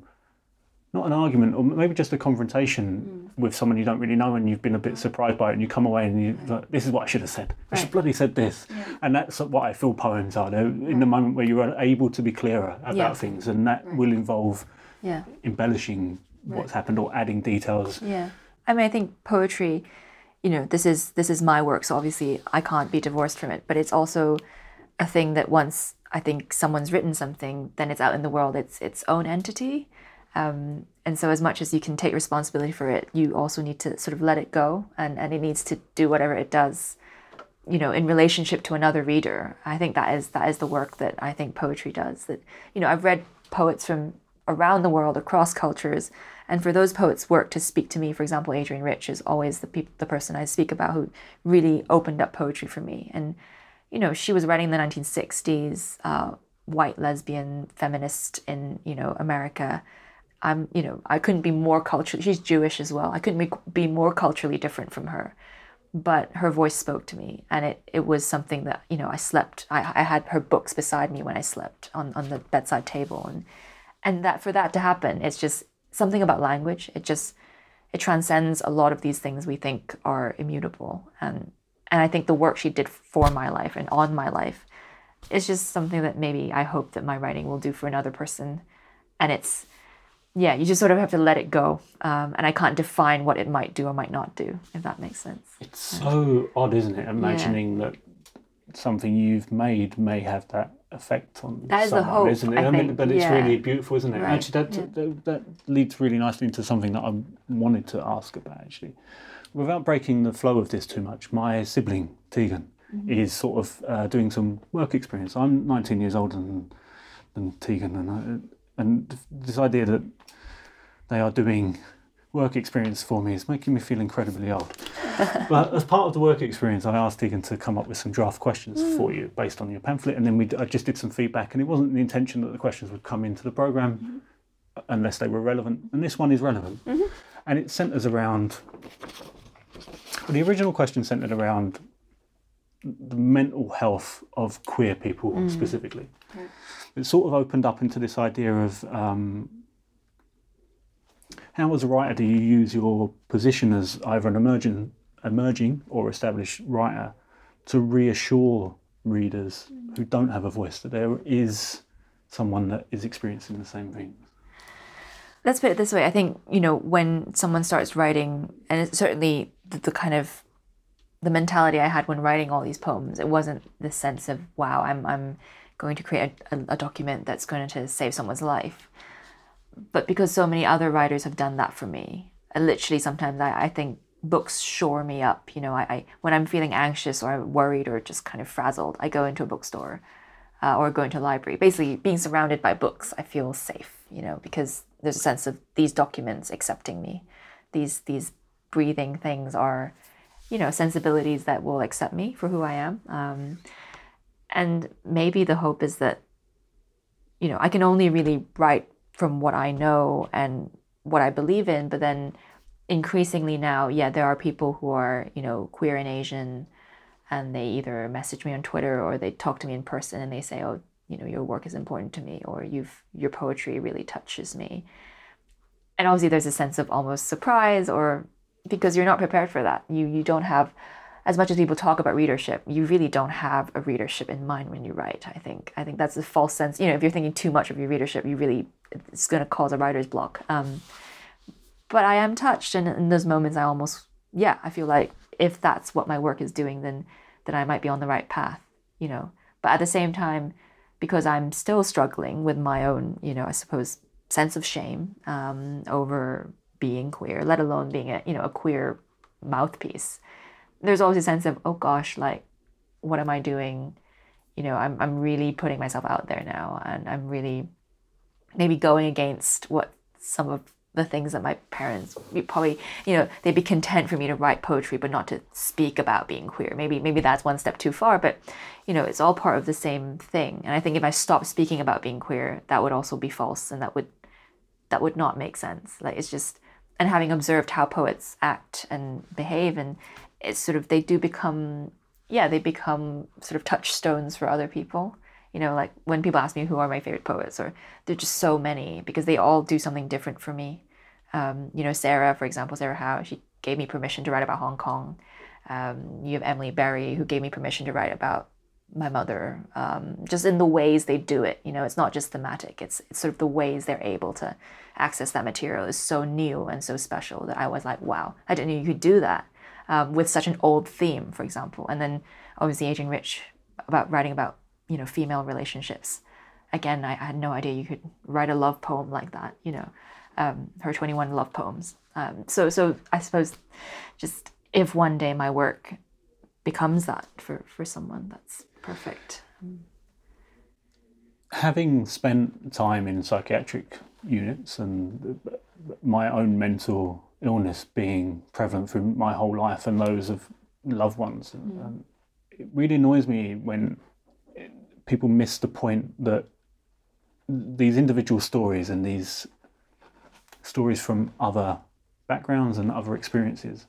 not an argument or maybe just a confrontation hmm. with someone you don't really know and you've been a bit surprised by it and you come away and you like this is what I should have said I should bloody said this and that's what I feel poems are they're in the moment where you're able to be clearer about Yeah. things and that will involve yeah. embellishing what's happened or adding details Yeah. I mean, I think poetry, you know, this is this is my work, so obviously I can't be divorced from it. But it's also a thing that once I think someone's written something, then it's out in the world. It's its own entity, um, and so as much as you can take responsibility for it, you also need to sort of let it go, and and it needs to do whatever it does. You know, in relationship to another reader, I think that is that is the work that I think poetry does. That you know, I've read poets from around the world, across cultures, and for those poets' work to speak to me, for example, Adrienne Rich is always the peop- the person I speak about who really opened up poetry for me. And you know, she was writing in the 1960s, uh, white lesbian feminist in you know America. I'm you know I couldn't be more culturally. She's Jewish as well. I couldn't be, more culturally different from her but her voice spoke to me and it, it was something that you know i slept I, I had her books beside me when i slept on, on the bedside table and and that for that to happen it's just something about language it just it transcends a lot of these things we think are immutable and and i think the work she did for my life and on my life is just something that maybe i hope that my writing will do for another person and it's yeah you just sort of have to let it go um, and i can't define what it might do or might not do if that makes sense it's so odd isn't it imagining that something you've made may have that effect on That is someone, hope, isn't it? I mean, think, but it's yeah. really beautiful, isn't it? Right, Actually, that, yeah. that that leads really nicely into something that I wanted to ask about. Actually, without breaking the flow of this too much, my sibling Tegan Mm-hmm. is sort of uh, doing some work experience. I'm 19 years older than than Tegan, and I, and this idea that they are doing work experience for me. Is making me feel incredibly old. but as part of the work experience, I asked Tegan to come up with some draft questions mm. for you based on your pamphlet, and then we I just did some feedback, and it wasn't the intention that the questions would come into the program mm-hmm. unless they were relevant, and this one is relevant, mm-hmm. and it centres around. Well, the original question centred around the mental health of queer people mm. specifically. It sort of opened up into this idea of um, how, as a writer, do you use your position as either an emerging, emerging or established writer to reassure readers who don't have a voice that there is someone that is experiencing the same thing? Let's put it this way. I think, you know, when someone starts writing, and it's certainly the, the kind of the mentality I had when writing all these poems, it wasn't this sense of, wow, I'm, I'm going to create a, a document that's going to save someone's life. But because so many other writers have done that for me, I literally sometimes I, I think books shore me up. You know, I, I when I'm feeling anxious or worried or just kind of frazzled, I go into a bookstore uh, or go into a library. Basically, being surrounded by books, I feel safe. You know, because there's a sense of these documents accepting me. These these breathing things are, you know, sensibilities that will accept me for who I am. Um, and maybe the hope is that, you know, I can only really write from what I know and what I believe in, but then increasingly now, yeah, there are people who are, you know, queer and Asian and they either message me on Twitter or they talk to me in person and they say, "Oh, you know, your work is important to me," or "You've your poetry really touches me." And obviously, there's a sense of almost surprise, or because you're not prepared for that. You you don't have, as much as people talk about readership, you really don't have a readership in mind when you write. I think I think that's a false sense. You know, if you're thinking too much of your readership, you really it's going to cause a writer's block. Um, but I am touched, and in those moments, I almost yeah, I feel like if that's what my work is doing, then then I might be on the right path, you know. But at the same time, because I'm still struggling with my own, you know, I suppose sense of shame um, over being queer, let alone being a you know a queer mouthpiece. There's always a sense of oh gosh, like what am I doing? You know, I'm I'm really putting myself out there now, and I'm really maybe going against what some of the things that my parents would probably you know they'd be content for me to write poetry but not to speak about being queer. Maybe maybe that's one step too far but you know it's all part of the same thing. And i think if i stopped speaking about being queer that would also be false and that would that would not make sense. Like it's just and having observed how poets act and behave and it's sort of they do become yeah they become sort of touchstones for other people. You know like when people ask me who are my favorite poets or there're just so many because they all do something different for me. Um, you know sarah for example sarah howe she gave me permission to write about hong kong. Um, you have emily berry who gave me permission to write about my mother. Um, just in the ways they do it you know it's not just thematic it's, it's sort of the ways they're able to access that material is so new and so special that i was like wow i didn't know you could do that um, with such an old theme for example and then obviously Adrienne Rich about writing about you know female relationships. Again I, I had no idea you could write a love poem like that you know um, her 21 love poems. Um, so so i suppose just if one day my work becomes that for for someone that's perfect. Having spent time in psychiatric units and my own mental illness being prevalent through my whole life and those of loved ones, um, it really annoys me when people miss the point that these individual stories and these stories from other backgrounds and other experiences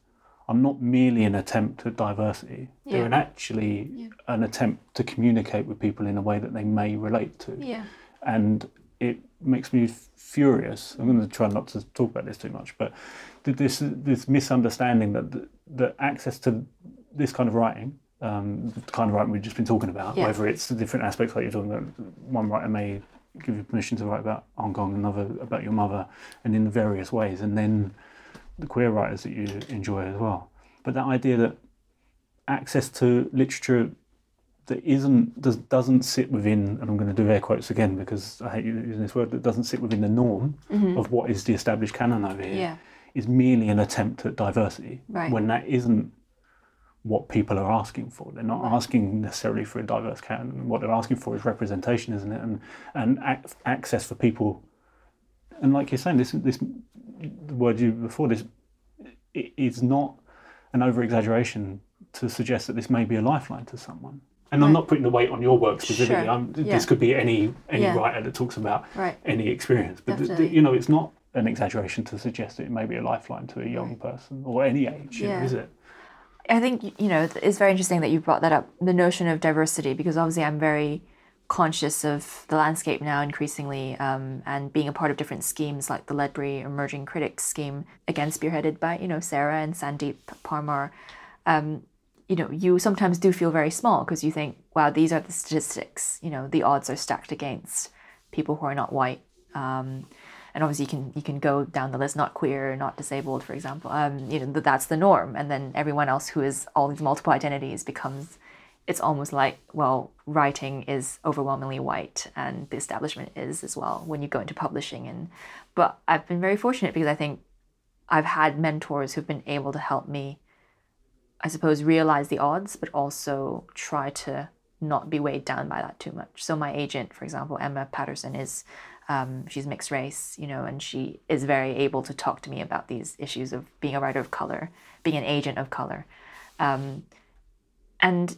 are not merely an attempt at diversity. They're an actually an attempt to communicate with people in a way that they may relate to. yeah And it makes me furious. I'm going to try not to talk about this too much, but this this misunderstanding that that access to this kind of writing, um, the kind of writing we've just been talking about, Yeah. whether it's the different aspects like you're talking about, one writer may give you permission to write about Hong Kong, another about your mother, and in various ways, and then the queer writers that you enjoy as well. But that idea that access to literature that isn't does, doesn't sit within, and I'm going to do air quotes again because I hate using this word. That doesn't sit within the norm of what is the established canon over here. Mm-hmm. Yeah. Is merely an attempt at diversity Right. when that isn't what people are asking for. They're not asking necessarily for a diverse canon. What they're asking for is representation, isn't it? And and ac- access for people. And like you're saying, this this the word you before this it is not an over exaggeration to suggest that this may be a lifeline to someone. And I'm not putting the weight on your work specifically. Sure. I'm, Yeah. This could be any any Yeah. writer that talks about Right. any experience. But th- th- you know, it's not an exaggeration to suggest that it may be a lifeline to a young person or any age. You know, is it? I think you know it's very interesting that you brought that up. The notion of diversity, because obviously I'm very conscious of the landscape now increasingly, um, and being a part of different schemes like the Ledbury Emerging Critics Scheme, again spearheaded by you know Sarah and Sandeep Parmar. Um, you know, you sometimes do feel very small because you think, wow, these are the statistics. You know, the odds are stacked against people who are not white. Um, and obviously you can you can go down the list not queer not disabled for example. Um you know th- that's the norm. And then everyone else who is all these multiple identities becomes it's almost like well writing is overwhelmingly white and the establishment is as well when you go into publishing. And but i've been very fortunate because i think i've had mentors who've been able to help me i suppose realize the odds but also try to not be weighed down by that too much. So my agent for example emma paterson is um, she's mixed race, you know, and she is very able to talk to me about these issues of being a writer of color, being an agent of color. Um, and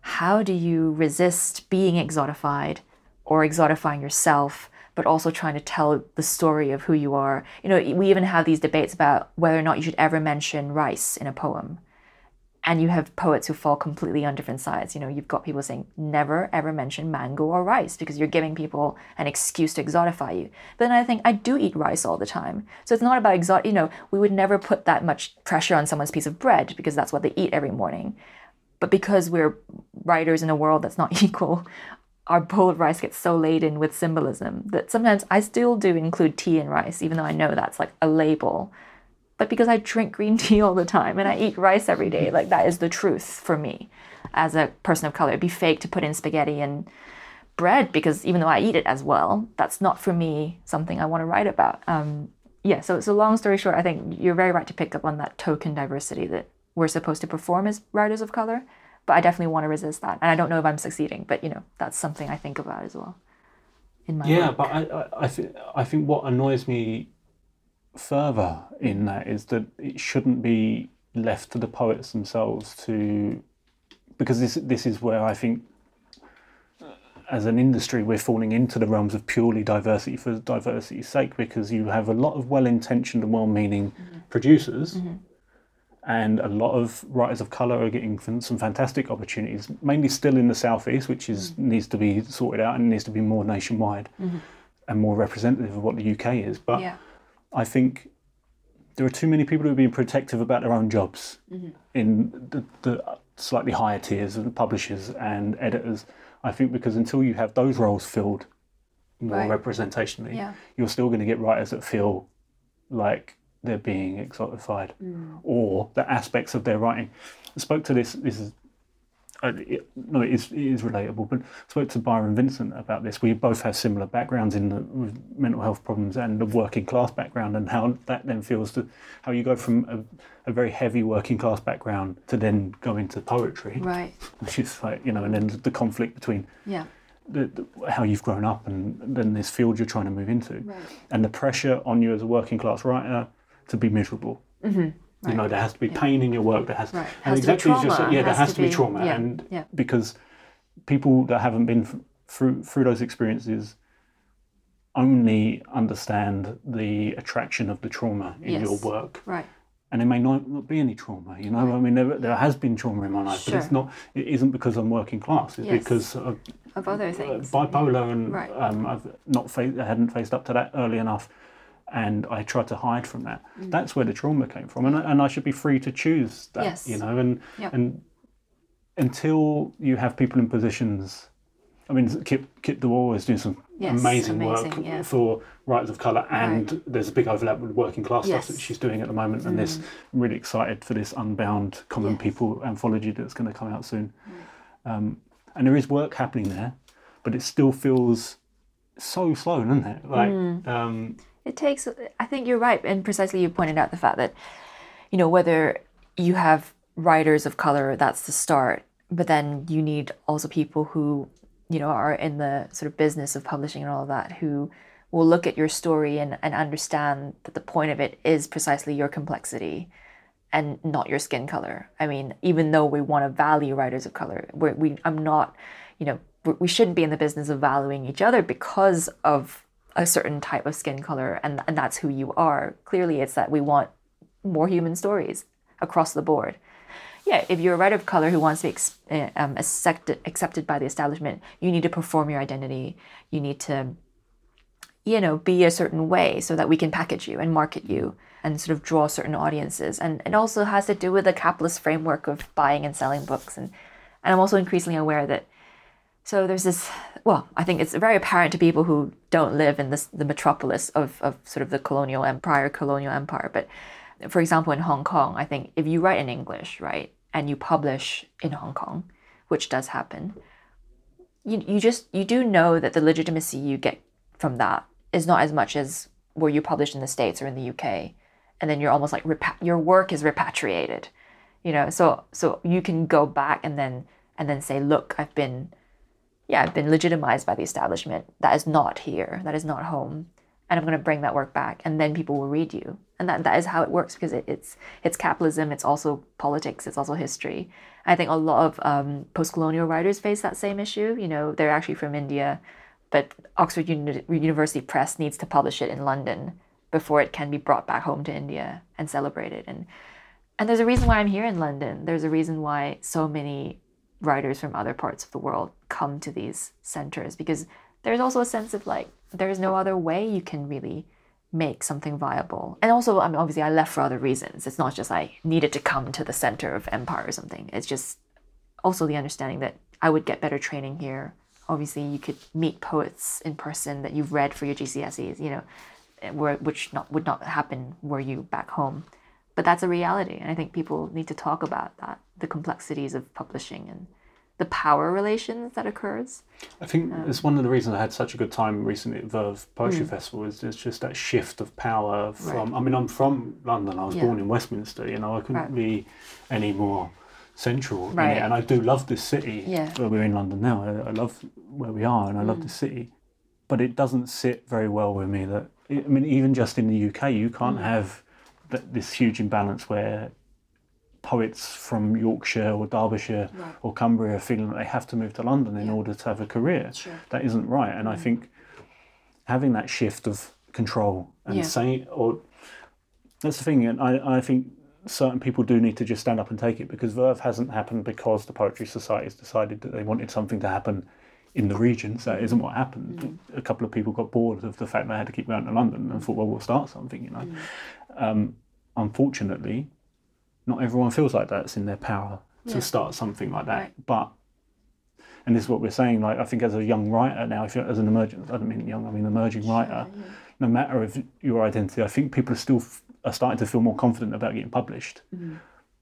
how do you resist being exotified or exotifying yourself, but also trying to tell the story of who you are? You know, we even have these debates about whether or not you should ever mention rice in a poem and you have poets who fall completely on different sides. You know, you've got people saying never ever mention mango or rice because you're giving people an excuse to exotify you. But then I think I do eat rice all the time, so it's not about exot. You know, we would never put that much pressure on someone's piece of bread because that's what they eat every morning. But because we're writers in a world that's not equal, our bowl of rice gets so laden with symbolism that sometimes I still do include tea in rice, even though I know that's like a label but because I drink green tea all the time and I eat rice every day, like that is the truth for me as a person of color. It'd be fake to put in spaghetti and bread because even though I eat it as well, that's not for me something I want to write about. Um, yeah, so it's so long story short, I think you're very right to pick up on that token diversity that we're supposed to perform as writers of color. But I definitely want to resist that, and I don't know if I'm succeeding. But you know, that's something I think about as well. In my Yeah, work. but I, I, I think I think what annoys me further in that is that it shouldn't be left to the poets themselves to, because this this is where I think, uh, as an industry, we're falling into the realms of purely diversity for diversity's sake. Because you have a lot of well-intentioned and well-meaning mm-hmm. producers. Mm-hmm. And a lot of writers of colour are getting some fantastic opportunities, mainly still in the southeast, which is mm-hmm. needs to be sorted out and needs to be more nationwide and more representative of what the UK is. But yeah, I think there are too many people who are being protective about their own jobs mm-hmm. in the, the slightly higher tiers of the publishers and editors. I think because until you have those roles filled more Right. representationally, Yeah. you're still going to get writers that feel like they're being exotified mm. or the aspects of their writing. I spoke to this. This is Uh, it, no, it is, it is relatable. But I spoke to Byron Vincent about this. We both have similar backgrounds in the with mental health problems and the working class background, and how that then feels to how you go from a, a very heavy working class background to then go into poetry, right, which is like you know, and then the conflict between yeah, the, the, how you've grown up and then this field you're trying to move into, right, and the pressure on you as a working class writer to be miserable. Mm-hmm. You know, there has to be pain in your work. There has, Right. and Has to be exactly as you said, trauma, yeah, there has has to to be be- trauma, yeah, and yeah. because people that haven't been f- through through those experiences only understand the attraction of the trauma in your work, right. and there may not, not be any trauma. You know, I mean, there, there has been trauma in my life, but it's not. It isn't because I'm working class. It's Yes. because of Of other uh, things. bipolar, and Right. um, I've not fa- I hadn't faced up to that early enough, and I tried to hide from that. Mm. That's where the trauma came from, and I- and I should be free to choose that. Yes. You know, and Yep. and until you have people in positions. I mean, Kit Kip DeWall is doing some Yes, amazing, amazing, work yeah. for writers of colour, and there's a big overlap with working class Yes. stuff that she's doing at the moment. And this, I'm really excited for this Unbound Common Yes. People anthology that's going to come out soon. Um, and there is work happening there, but it still feels so slow, doesn't it? Like, um, It takes, I think you're right. And precisely you pointed out the fact that, you know, whether you have writers of color, that's the start, but then you need also people who, you know, are in the sort of business of publishing and all of that who will look at your story and, and understand that the point of it is precisely your complexity and not your skin color. I mean, even though we want to value writers of color, we're, we I'm not, you know, we we shouldn't be in the business of valuing each other because of a certain type of skin color, and and that's who you are. Clearly, it's that we want more human stories across the board. Yeah, if you're a writer of color who wants to be ex- uh, um, accepted accepted by the establishment, you need to perform your identity. You need to you know, be a certain way so that we can package you and market you and sort of draw certain audiences. And it also has to do with the capitalist framework of buying and selling books. And, and I'm also increasingly aware that, so there's this, well, I think it's very apparent to people who don't live in this, the metropolis of, of sort of the colonial and prior colonial empire. But for example, in Hong Kong, I think if you write in English, right, and you publish in Hong Kong, which does happen, you, you just, you do know that the legitimacy you get from that is not as much as where you published in the states or in the UK, and then you're almost like repa- your work is repatriated, you know. So so you can go back and then and then say, look, I've been, yeah, I've been legitimized by the establishment. That is not here. That is not home, and I'm going to bring that work back, and then people will read you, and that that is how it works because it, it's it's capitalism. It's also politics. It's also history. I think a lot of um, post-colonial writers face that same issue. You know, they're actually from India but Oxford Uni- University Press needs to publish it in London before it can be brought back home to India and celebrated. And and there's a reason why I'm here in London. There's a reason why so many writers from other parts of the world come to these centers because there's also a sense of like there's no other way you can really make something viable. And also, I mean, obviously, I left for other reasons. It's not just I needed to come to the center of empire or something. It's just also the understanding that I would get better training here obviously you could meet poets in person that you've read for your GCSEs, you know, where, which not would not happen were you back home. But that's a reality, and I think people need to talk about that, the complexities of publishing and the power relations that occurs. I think it's one of the reasons I had such a good time recently at Verve Poetry Festival is it's just that shift of power from. I mean, I'm from London. I was Yeah. born in Westminster. You know, I couldn't Right. be any more central Right. and I do love this city. Yeah. Well, we're in London now. I, I love where we are, and I Mm. love the city, but it doesn't sit very well with me. That I mean, even just in the UK, you Mm. can't have th- this huge imbalance where poets from Yorkshire or Derbyshire or Cumbria feeling that they have to move to London in order to have a career. Sure. That isn't right. And I think having that shift of control and Yeah. saying, or that's the thing. And I, I think certain people do need to just stand up and take it because Verve hasn't happened because the Poetry Society has decided that they wanted something to happen in the regions. That isn't what happened. A couple of people got bored of the fact they had to keep going to London and thought, well, we'll start something, you know. Um, unfortunately, not everyone feels like that's in their power to Yeah. start something like that. Right. But and this is what we're saying. Like I think as a young writer now, if you're as an emerging, I don't mean young, I mean emerging writer. No matter of your identity, I think people are still f- are starting to feel more confident about getting published.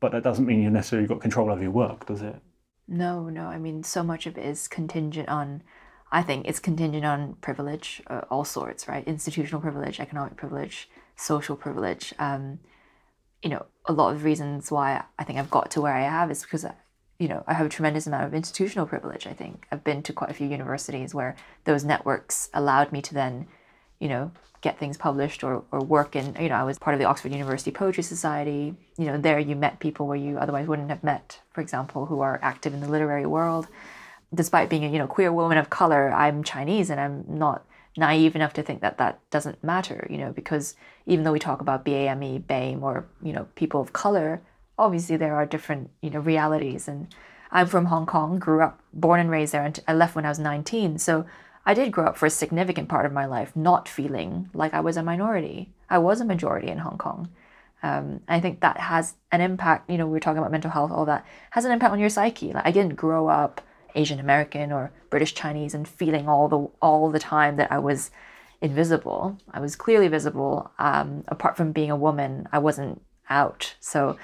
But that doesn't mean you necessarily got control over your work, does it? No, no. I mean, so much of it is contingent on, I think it's contingent on privilege, uh, all sorts, right? Institutional privilege, economic privilege, social privilege. Um, you know, a lot of reasons why I think I've got to where I have is because, you know, I have a tremendous amount of institutional privilege. I think I've been to quite a few universities where those networks allowed me to then, you know, get things published or, or work in, you know, I was part of the Oxford University Poetry Society. You know, there you met people where you otherwise wouldn't have met, for example, who are active in the literary world. Despite being a, you know, queer woman of color, I'm Chinese and I'm not naive enough to think that that doesn't matter, you know, because even though we talk about BAME, BAME, or, you know, people of color, obviously there are different, you know, realities. And I'm from Hong Kong, grew up, born and raised there, and I left when I was 19. So I did grow up for a significant part of my life not feeling like I was a minority. I was a majority in Hong Kong. Um, I think that has an impact. You know, we are talking about mental health, all that has an impact on your psyche. Like I didn't grow up Asian American or British Chinese and feeling all the all the time that I was invisible. I was clearly visible. Um, apart from being a woman, I wasn't out. So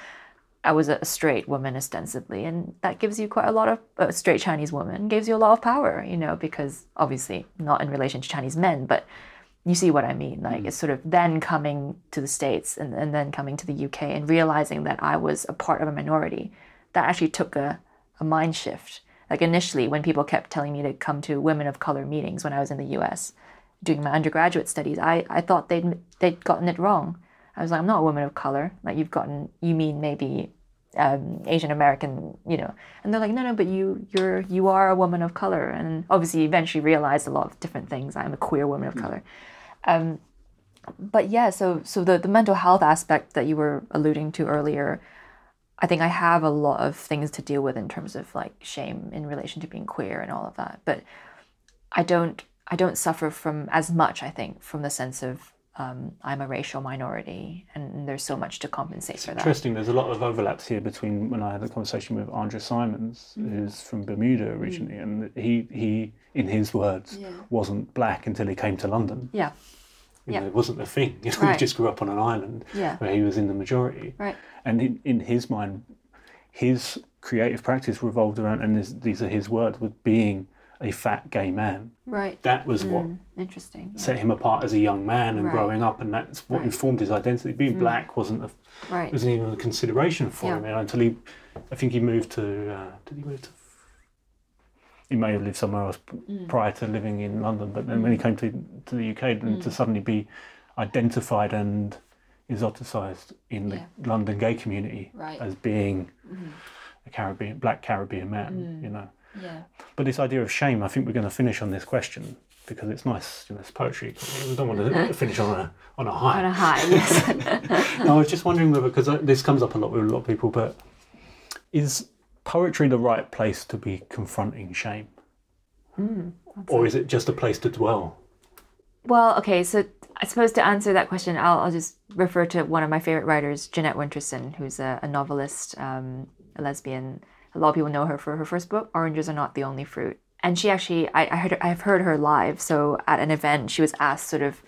I was a straight woman ostensibly, and that gives you quite a lot of a straight Chinese woman gives you a lot of power, you know, because obviously not in relation to Chinese men, but you see what I mean. Like it's sort of then coming to the States and, and then coming to the UK and realizing that I was a part of a minority. That actually took a, a mind shift. Like initially, when people kept telling me to come to women of color meetings when I was in the US doing my undergraduate studies, I, I thought they'd they'd gotten it wrong. I was like, I'm not a woman of color. Like you've gotten, you mean maybe um, Asian American, you know? And they're like, no, no, but you, you're, you are a woman of color. And obviously, eventually realized a lot of different things. I'm a queer woman of color. Um, but yeah, so so the the mental health aspect that you were alluding to earlier, I think I have a lot of things to deal with in terms of like shame in relation to being queer and all of that. But I don't I don't suffer from as much. I think from the sense of um, I'm a racial minority, and there's so much to compensate It's for that. interesting. There's a lot of overlaps here between when I had a conversation with Andre Simons, Mm. who's from Bermuda originally, and he he, in his words, wasn't black until he came to London. Yeah, You Yeah. know, it wasn't a thing. You know, Right. he just grew up on an island Yeah. where he was in the majority. right. And in, in his mind, his creative practice revolved around, and this, these are his words, with being a fat gay man. Right. That was what Interesting. Yeah. set him apart as a young man and Right. growing up, and that's what Right. Mm. informed his identity. Being black wasn't a, Right. wasn't even a consideration for Yeah. him until he, I think he moved to. Uh, did he move to? He may have lived somewhere else Mm. prior to living in London, but then when he came to to the UK, then Mm. to suddenly be identified and exoticized in the Yeah. London gay community Right. As being a Caribbean, black Caribbean man, Mm. you know. Yeah. But this idea of shame, I think we're going to finish on this question because it's nice, you know, it's poetry. We don't want to finish on a on a high. On a high. Yes. No, I was just wondering whether, because this comes up a lot with a lot of people, but is poetry the right place to be confronting shame? or is it just a place to dwell? Well, okay, so I suppose to answer that question, I'll, I'll just refer to one of my favorite writers, Jeanette Winterson, who's a, a novelist, um, a lesbian. A lot of people know her for her first book, Oranges Are Not the Only Fruit. And she actually, I, I heard, I've heard her live. So at an event, she was asked, sort of,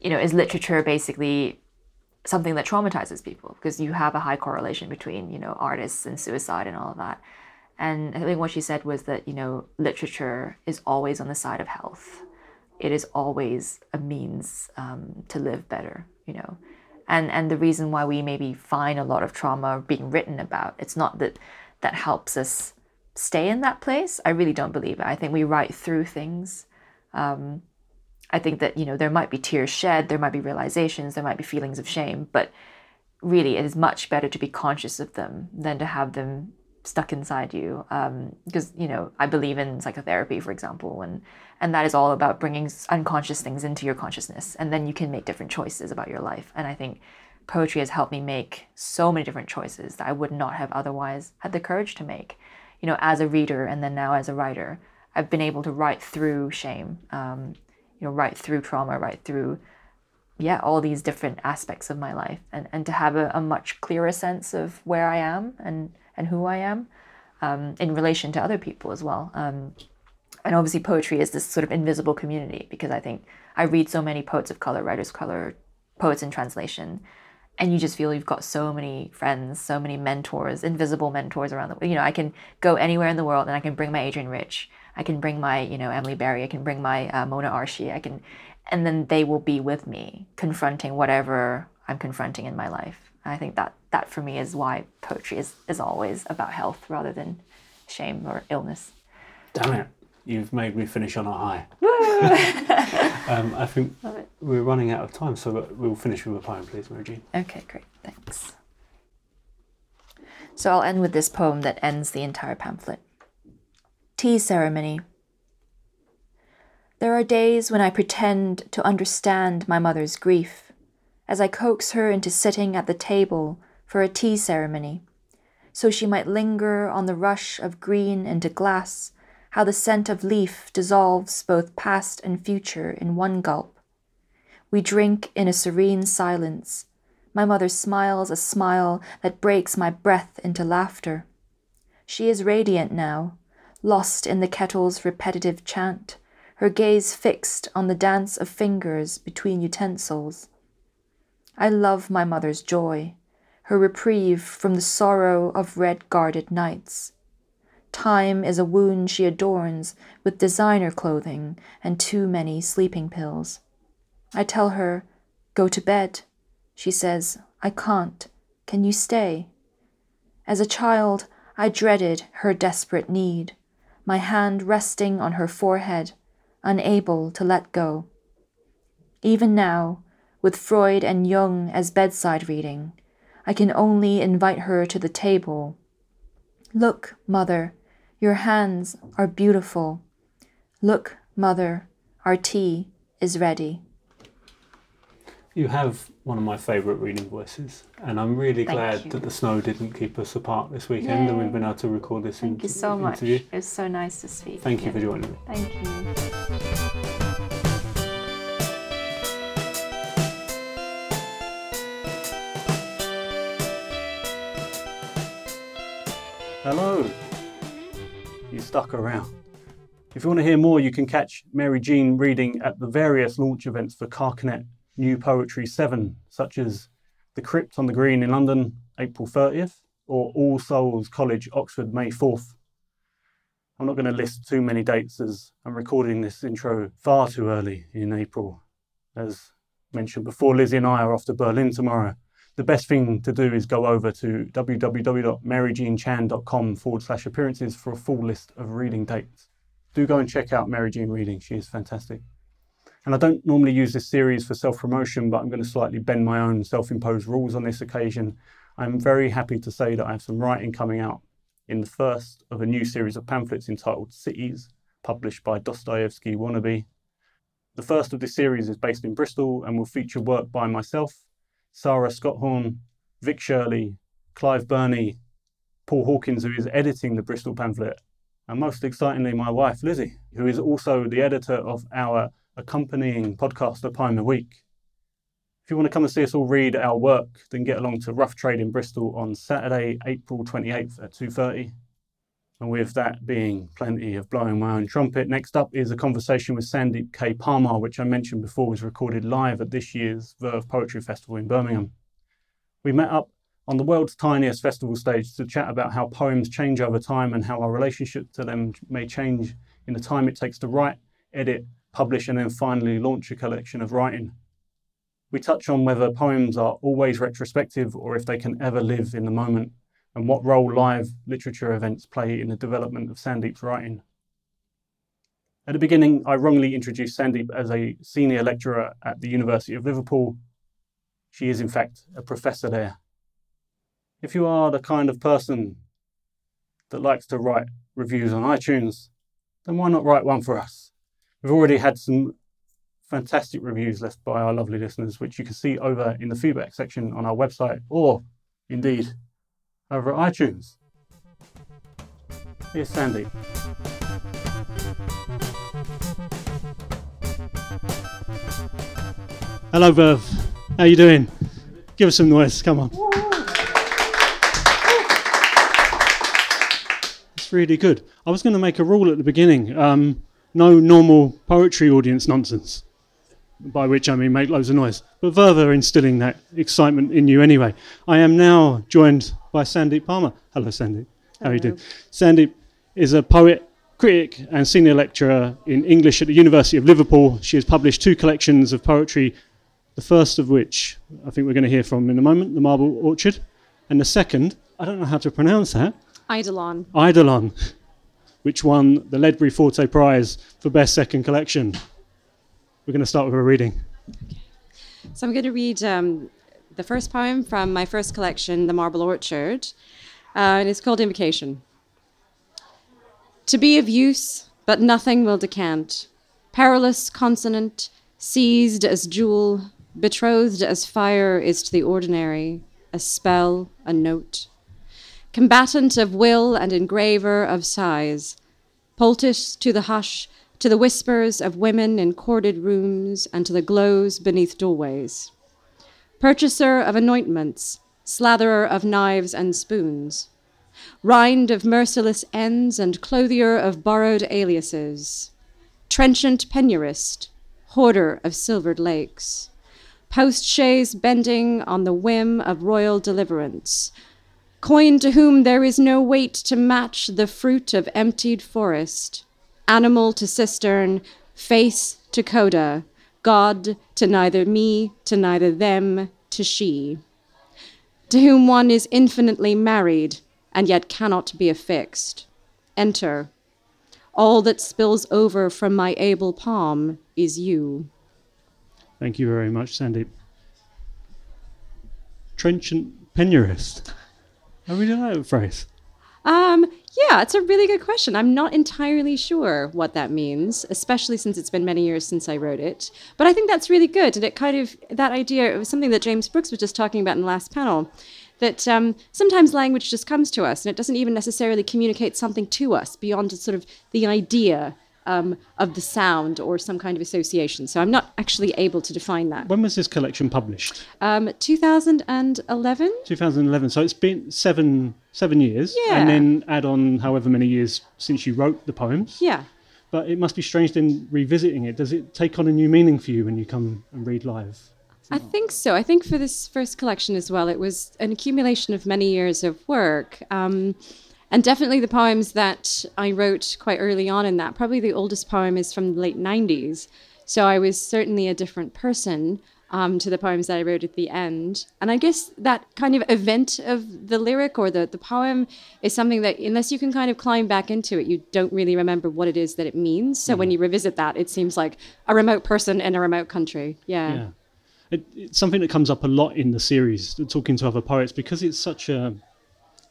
you know, is literature basically something that traumatizes people? Because you have a high correlation between, you know, artists and suicide and all of that. And I think what she said was that, you know, literature is always on the side of health it is always a means um, to live better, you know. And and the reason why we maybe find a lot of trauma being written about, it's not that that helps us stay in that place. I really don't believe it. I think we write through things. Um, I think that you know there might be tears shed, there might be realizations, there might be feelings of shame, but really it is much better to be conscious of them than to have them stuck inside you. Um, because you know i believe in psychotherapy for example and and that is all about bringing unconscious things into your consciousness and then you can make different choices about your life and i think poetry has helped me make so many different choices that i would not have otherwise had the courage to make. You know as a reader and then now as a writer i've been able to write through shame um, you know write through trauma right through yeah all these different aspects of my life and, and to have a, a much clearer sense of where i am and and who i am um, in relation to other people as well um, and obviously poetry is this sort of invisible community because i think i read so many poets of color writers of color poets in translation and you just feel you've got so many friends so many mentors invisible mentors around the world. you know i can go anywhere in the world and i can bring my adrienne rich i can bring my you know emily berry i can bring my uh, mona arshi i can and then they will be with me confronting whatever i'm confronting in my life and i think that that for me is why poetry is, is always about health rather than shame or illness Damn it. You've made me finish on a high. um, I think we're running out of time, so we'll finish with a poem, please, Mary Jean. Okay, great. Thanks. So I'll end with this poem that ends the entire pamphlet Tea Ceremony. There are days when I pretend to understand my mother's grief as I coax her into sitting at the table for a tea ceremony, so she might linger on the rush of green into glass, how the scent of leaf dissolves both past and future in one gulp. We drink in a serene silence. My mother smiles a smile that breaks my breath into laughter. She is radiant now, lost in the kettle's repetitive chant, her gaze fixed on the dance of fingers between utensils. I love my mother's joy, her reprieve from the sorrow of red guarded nights. Time is a wound she adorns with designer clothing and too many sleeping pills. I tell her, Go to bed. She says, I can't. Can you stay? As a child, I dreaded her desperate need, my hand resting on her forehead, unable to let go. Even now, with Freud and Jung as bedside reading, I can only invite her to the table. Look, mother, your hands are beautiful. Look, mother, our tea is ready. You have one of my favourite reading voices, and I'm really Thank glad you. that the snow didn't keep us apart this weekend and we've been able to record this interview. Thank inter- you so much. It was so nice to speak. Thank you for joining me. Thank you. Hello. You stuck around. If you want to hear more, you can catch Mary Jean reading at the various launch events for Carcanet New Poetry 7, such as The Crypt on the Green in London, April 30th, or All Souls College, Oxford, May 4th. I'm not going to list too many dates as I'm recording this intro far too early in April. As mentioned before, Lizzie and I are off to Berlin tomorrow the best thing to do is go over to www.maryjeanchan.com forward slash appearances for a full list of reading dates. Do go and check out Mary Jean Reading, she is fantastic. And I don't normally use this series for self promotion, but I'm going to slightly bend my own self imposed rules on this occasion. I'm very happy to say that I have some writing coming out in the first of a new series of pamphlets entitled Cities, published by Dostoevsky Wannabe. The first of this series is based in Bristol and will feature work by myself, Sarah Scotthorne, Vik Shirley, Clive Birnie, Paul Hawkins, who is editing the Bristol pamphlet, and most excitingly, my wife Lizzie, who is also the editor of our accompanying podcast, A Poem a Week. If you want to come and see us all read our work, then get along to Rough Trade in Bristol on Saturday, April 28th at 2.30. And with that being plenty of blowing my own trumpet, next up is a conversation with Sandeep K. Parmar, which I mentioned before was recorded live at this year's Verve Poetry Festival in Birmingham. We met up on the world's tiniest festival stage to chat about how poems change over time and how our relationship to them may change in the time it takes to write, edit, publish, and then finally launch a collection of writing. We touch on whether poems are always retrospective or if they can ever live in the moment and what role live literature events play in the development of Sandeep's writing. At the beginning, I wrongly introduced Sandeep as a senior lecturer at the University of Liverpool. She is, in fact, a professor there. If you are the kind of person that likes to write reviews on iTunes, then why not write one for us? We've already had some fantastic reviews left by our lovely listeners, which you can see over in the feedback section on our website or, indeed, over at iTunes. Here's Sandy. Hello, Verve. How you doing? Give us some noise. Come on. It's really good. I was going to make a rule at the beginning. Um, no normal poetry audience nonsense. By which I mean make loads of noise. But Verve instilling that excitement in you anyway. I am now joined by Sandeep Parmar. Hello, Sandeep. How are you doing? Sandeep is a poet, critic, and senior lecturer in English at the University of Liverpool. She has published two collections of poetry, the first of which I think we're going to hear from in a moment, The Marble Orchard, and the second, I don't know how to pronounce that, Eidolon. Eidolon, which won the Ledbury Forte Prize for Best Second Collection. We're going to start with a reading. So I'm going to read um, the first poem from my first collection, The Marble Orchard, uh, and it's called Invocation. To be of use, but nothing will decant. Perilous consonant, seized as jewel, betrothed as fire is to the ordinary, a spell, a note. Combatant of will and engraver of sighs, poultice to the hush, to the whispers of women in corded rooms and to the glows beneath doorways. Purchaser of anointments, slatherer of knives and spoons, rind of merciless ends and clothier of borrowed aliases, trenchant penurist, hoarder of silvered lakes, post chaise bending on the whim of royal deliverance. Coin to whom there is no weight to match the fruit of emptied forest. Animal to cistern, face to coda, God to neither me, to neither them, to she. To whom one is infinitely married, and yet cannot be affixed. Enter. All that spills over from my able palm is you. Thank you very much, Sandeep. Trenchant penurist. I really like that phrase. Um, yeah, it's a really good question. I'm not entirely sure what that means, especially since it's been many years since I wrote it. But I think that's really good. And it kind of, that idea, it was something that James Brooks was just talking about in the last panel, that um, sometimes language just comes to us and it doesn't even necessarily communicate something to us beyond sort of the idea um, of the sound or some kind of association. So I'm not actually able to define that. When was this collection published? Um, 2011? 2011. So it's been seven seven years, Yeah. and then add on however many years since you wrote the poems. Yeah. But it must be strange then revisiting it. Does it take on a new meaning for you when you come and read live? I think so. I think for this first collection as well, it was an accumulation of many years of work. Um, and definitely the poems that I wrote quite early on in that. Probably the oldest poem is from the late 90s. So I was certainly a different person um, to the poems that I wrote at the end. And I guess that kind of event of the lyric or the, the poem is something that, unless you can kind of climb back into it, you don't really remember what it is that it means. So when you revisit that, it seems like a remote person in a remote country. Yeah. It, it's something that comes up a lot in the series, talking to other poets, because it's such a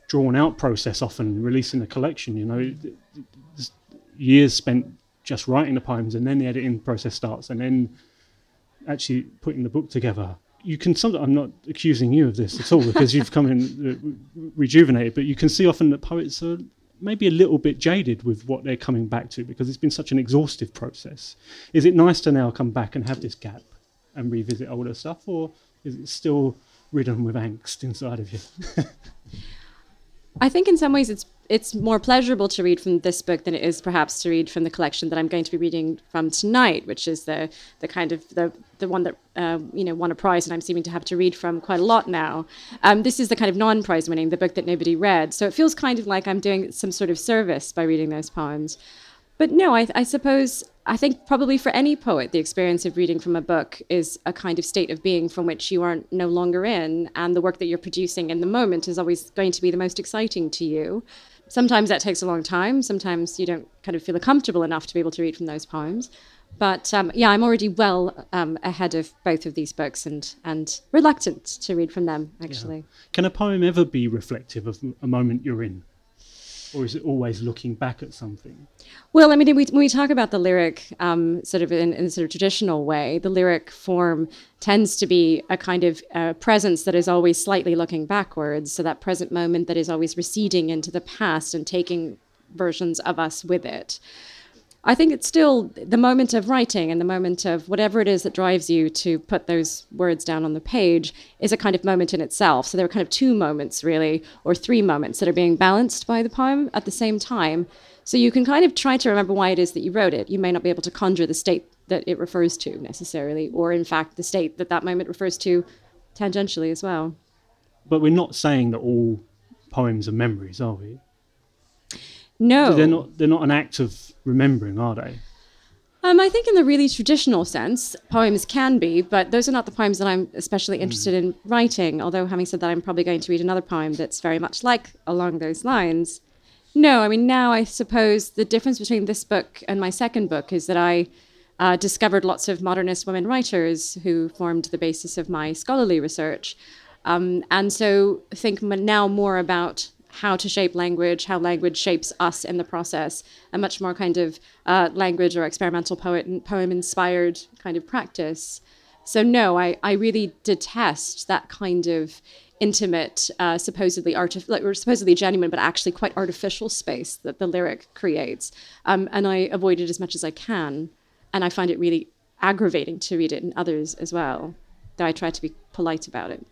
drawn out process, often releasing a collection. You know, years spent just writing the poems, and then the editing process starts, and then actually putting the book together. You can sometimes, I'm not accusing you of this at all because you've come in uh, rejuvenated, but you can see often that poets are maybe a little bit jaded with what they're coming back to because it's been such an exhaustive process. Is it nice to now come back and have this gap and revisit older stuff, or is it still ridden with angst inside of you? I think in some ways it's it's more pleasurable to read from this book than it is perhaps to read from the collection that I'm going to be reading from tonight, which is the the kind of the the one that uh, you know won a prize, and I'm seeming to have to read from quite a lot now. Um, this is the kind of non-prize winning, the book that nobody read, so it feels kind of like I'm doing some sort of service by reading those poems. But no, I, I suppose I think probably for any poet, the experience of reading from a book is a kind of state of being from which you are no longer in, and the work that you're producing in the moment is always going to be the most exciting to you. Sometimes that takes a long time. Sometimes you don't kind of feel comfortable enough to be able to read from those poems. But um, yeah, I'm already well um, ahead of both of these books and and reluctant to read from them actually. Can a poem ever be reflective of a moment you're in? Or is it always looking back at something? Well, I mean, we, when we talk about the lyric, um, sort of in, in sort of traditional way, the lyric form tends to be a kind of uh, presence that is always slightly looking backwards. So that present moment that is always receding into the past and taking versions of us with it. I think it's still the moment of writing and the moment of whatever it is that drives you to put those words down on the page is a kind of moment in itself. So there are kind of two moments, really, or three moments that are being balanced by the poem at the same time. So you can kind of try to remember why it is that you wrote it. You may not be able to conjure the state that it refers to necessarily, or in fact, the state that that moment refers to tangentially as well. But we're not saying that all poems are memories, are we? No. They're not. They're not an act of remembering, are they? Um, I think in the really traditional sense, poems can be, but those are not the poems that I'm especially interested in writing. Although, having said that, I'm probably going to read another poem that's very much like along those lines. No, I mean, now I suppose the difference between this book and my second book is that I uh, discovered lots of modernist women writers who formed the basis of my scholarly research. Um, and so think now more about how to shape language, how language shapes us in the process, a much more kind of uh, language or experimental poet poem inspired kind of practice. So no, I, I really detest that kind of intimate, uh, supposedly artif- or supposedly genuine, but actually quite artificial space that the lyric creates. Um, and I avoid it as much as I can. And I find it really aggravating to read it in others as well, though I try to be polite about it.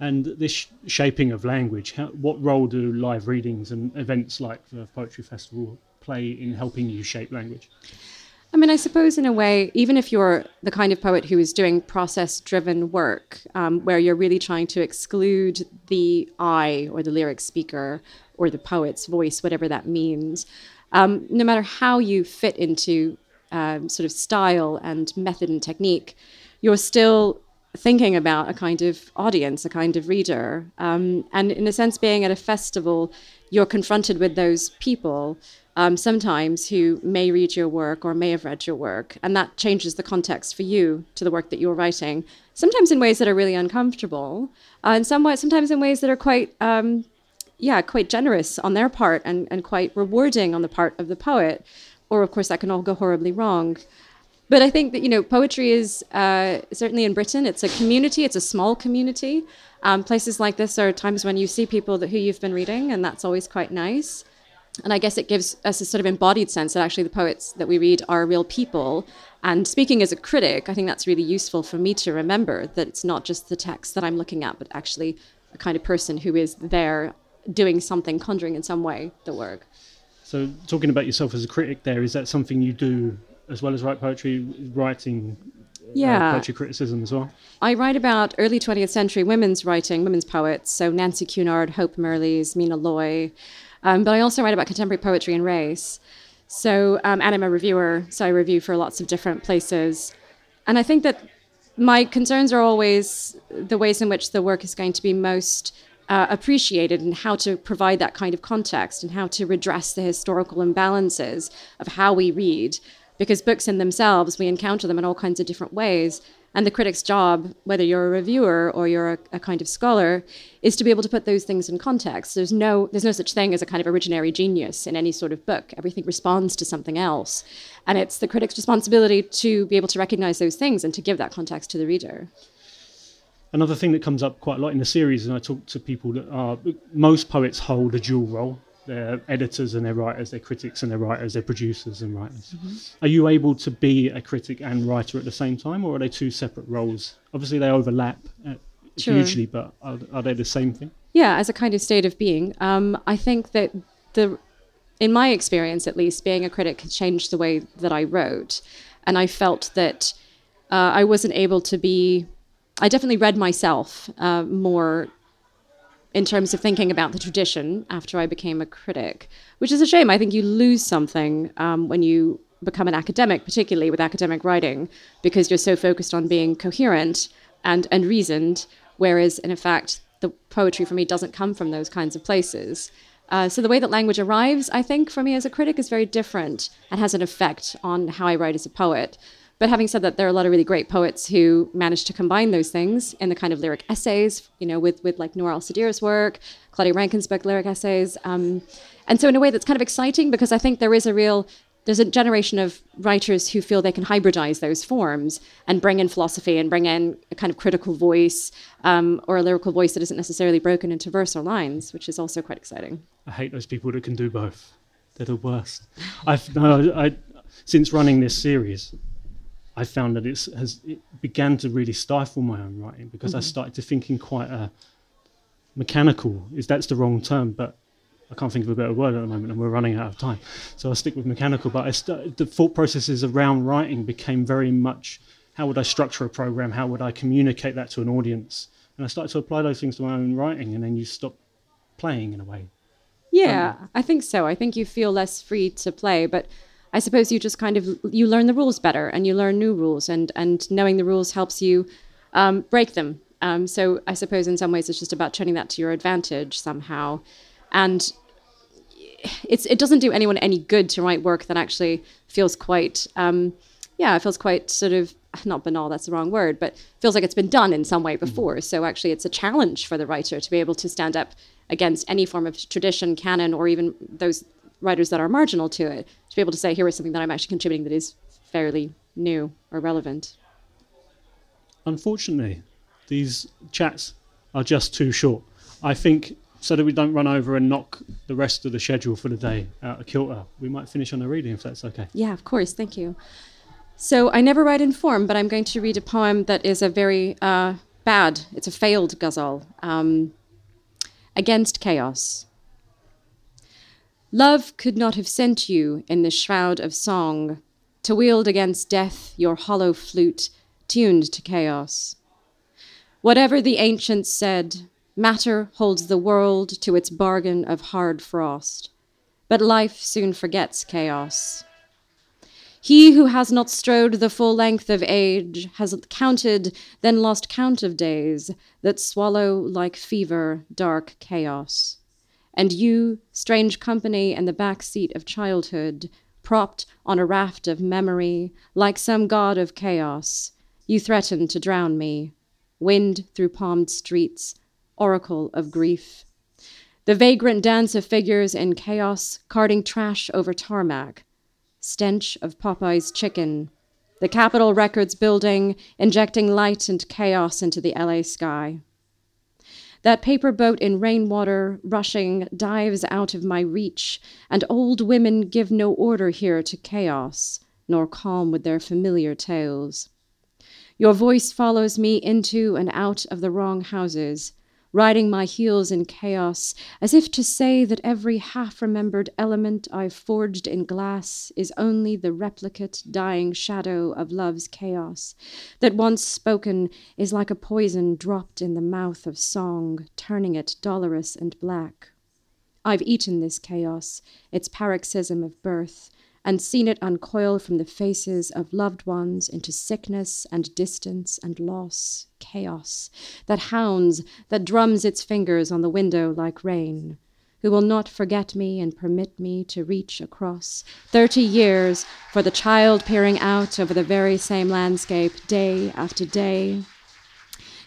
And this sh- shaping of language, how, what role do live readings and events like the Poetry Festival play in helping you shape language? I mean, I suppose in a way, even if you're the kind of poet who is doing process driven work, um, where you're really trying to exclude the I or the lyric speaker or the poet's voice, whatever that means, um, no matter how you fit into um, sort of style and method and technique, you're still thinking about a kind of audience, a kind of reader. Um, and in a sense, being at a festival, you're confronted with those people um, sometimes who may read your work or may have read your work. And that changes the context for you to the work that you're writing, sometimes in ways that are really uncomfortable, uh, and somewhat, sometimes in ways that are quite. Um, yeah, quite generous on their part and, and quite rewarding on the part of the poet. Or, of course, that can all go horribly wrong. But I think that, you know, poetry is uh, certainly in Britain, it's a community, it's a small community. Um, places like this are times when you see people that, who you've been reading, and that's always quite nice. And I guess it gives us a sort of embodied sense that actually the poets that we read are real people. And speaking as a critic, I think that's really useful for me to remember that it's not just the text that I'm looking at, but actually a kind of person who is there doing something, conjuring in some way the work. So, talking about yourself as a critic, there is that something you do as well as write poetry, writing uh, Yeah. uh, poetry criticism as well? I write about early 20th century women's writing, women's poets, so Nancy Cunard, Hope Mirrlees, Mina Loy. Um, but I also write about contemporary poetry and race. So, um, and I'm a reviewer, so I review for lots of different places. And I think that my concerns are always the ways in which the work is going to be most uh, appreciated and how to provide that kind of context and how to redress the historical imbalances of how we read. Because books in themselves, we encounter them in all kinds of different ways. And the critic's job, whether you're a reviewer or you're a, a kind of scholar, is to be able to put those things in context. There's no, there's no such thing as a kind of originary genius in any sort of book. Everything responds to something else. And it's the critic's responsibility to be able to recognize those things and to give that context to the reader. Another thing that comes up quite a lot in the series, and I talk to people that are most poets hold a dual role. They're editors and they're writers, they're critics and they're writers, they're producers and writers. Are you able to be a critic and writer at the same time, or are they two separate roles? Obviously, they overlap uh, Sure. hugely, but are, are they the same thing? Yeah, as a kind of state of being. Um, I think that the, in my experience at least, being a critic has changed the way that I wrote, and I felt that uh, I wasn't able to be. I definitely read myself uh, more in terms of thinking about the tradition after I became a critic, which is a shame. I think you lose something um, when you become an academic, particularly with academic writing, because you're so focused on being coherent and, and reasoned, whereas in fact, the poetry for me doesn't come from those kinds of places. Uh, so the way that language arrives, I think, for me as a critic is very different and has an effect on how I write as a poet. But having said that, there are a lot of really great poets who manage to combine those things in the kind of lyric essays, you know, with, with like Noor al-Sadir's work, Claudia Rankine's book, lyric essays. Um, and so in a way that's kind of exciting because I think there is a real, there's a generation of writers who feel they can hybridize those forms and bring in philosophy and bring in a kind of critical voice um, or a lyrical voice that isn't necessarily broken into verse or lines, which is also quite exciting. I hate those people that can do both. They're the worst. I've no, I since running this series, I found that it's has it began to really stifle my own writing because I mm-hmm. started to think in quite a mechanical. Is that's the wrong term, but I can't think of a better word at the moment, and we're running out of time. So I'll stick with mechanical. But I the thought processes around writing became very much how would I structure a program? How would I communicate that to an audience? And I started to apply those things to my own writing, and then you stop playing in a way. Yeah, um, I think so. I think you feel less free to play, but I suppose you just kind of you learn the rules better and you learn new rules, and and knowing the rules helps you um, break them. Um, so I suppose in some ways it's just about turning that to your advantage somehow, and it's it doesn't do anyone any good to write work that actually feels quite um, yeah, it feels quite sort of not banal. That's the wrong word, but feels like it's been done in some way before. So actually, it's a challenge for the writer to be able to stand up against any form of tradition, canon, or even those writers that are marginal to it. To be able to say, here is something that I'm actually contributing that is fairly new or relevant. Unfortunately, these chats are just too short. I think so that we don't run over and knock the rest of the schedule for the day out of kilter, we might finish on a reading if that's okay. Yeah, of course. Thank you. So I never write in form, but I'm going to read a poem that is a very uh, bad, it's a failed ghazal. Um, Against Chaos. Love could not have sent you in the shroud of song, to wield against death your hollow flute, tuned to chaos. Whatever the ancients said, matter holds the world to its bargain of hard frost, but life soon forgets chaos. He who has not strode the full length of age has counted, then lost count of days that swallow like fever dark chaos. And you, strange company in the back seat of childhood, propped on a raft of memory, like some god of chaos, you threaten to drown me. Wind through palmed streets, oracle of grief. The vagrant dance of figures in chaos, carting trash over tarmac stench of Popeye's chicken, the Capitol Records building injecting light and chaos into the LA sky. That paper boat in rainwater rushing dives out of my reach, and old women give no order here to chaos, nor calm with their familiar tales. Your voice follows me into and out of the wrong houses, riding my heels in chaos, as if to say that every half remembered element I've forged in glass is only the replicate, dying shadow of love's chaos, that once spoken is like a poison dropped in the mouth of song, turning it dolorous and black. I've eaten this chaos, its paroxysm of birth, and seen it uncoil from the faces of loved ones into sickness and distance and loss, chaos, that hounds, that drums its fingers on the window like rain, who will not forget me and permit me to reach across thirty years for the child peering out over the very same landscape day after day.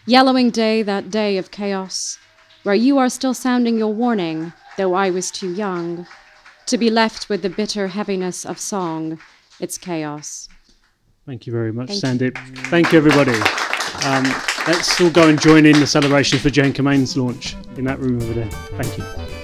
Yellowing day, that day of chaos, where you are still sounding your warning, though I was too young to be left with the bitter heaviness of song, its chaos. Thank you very much, Thank Sandeep. Thank you, everybody. Um, let's all go and join in the celebrations for Jane Commane's launch in that room over there. Thank you.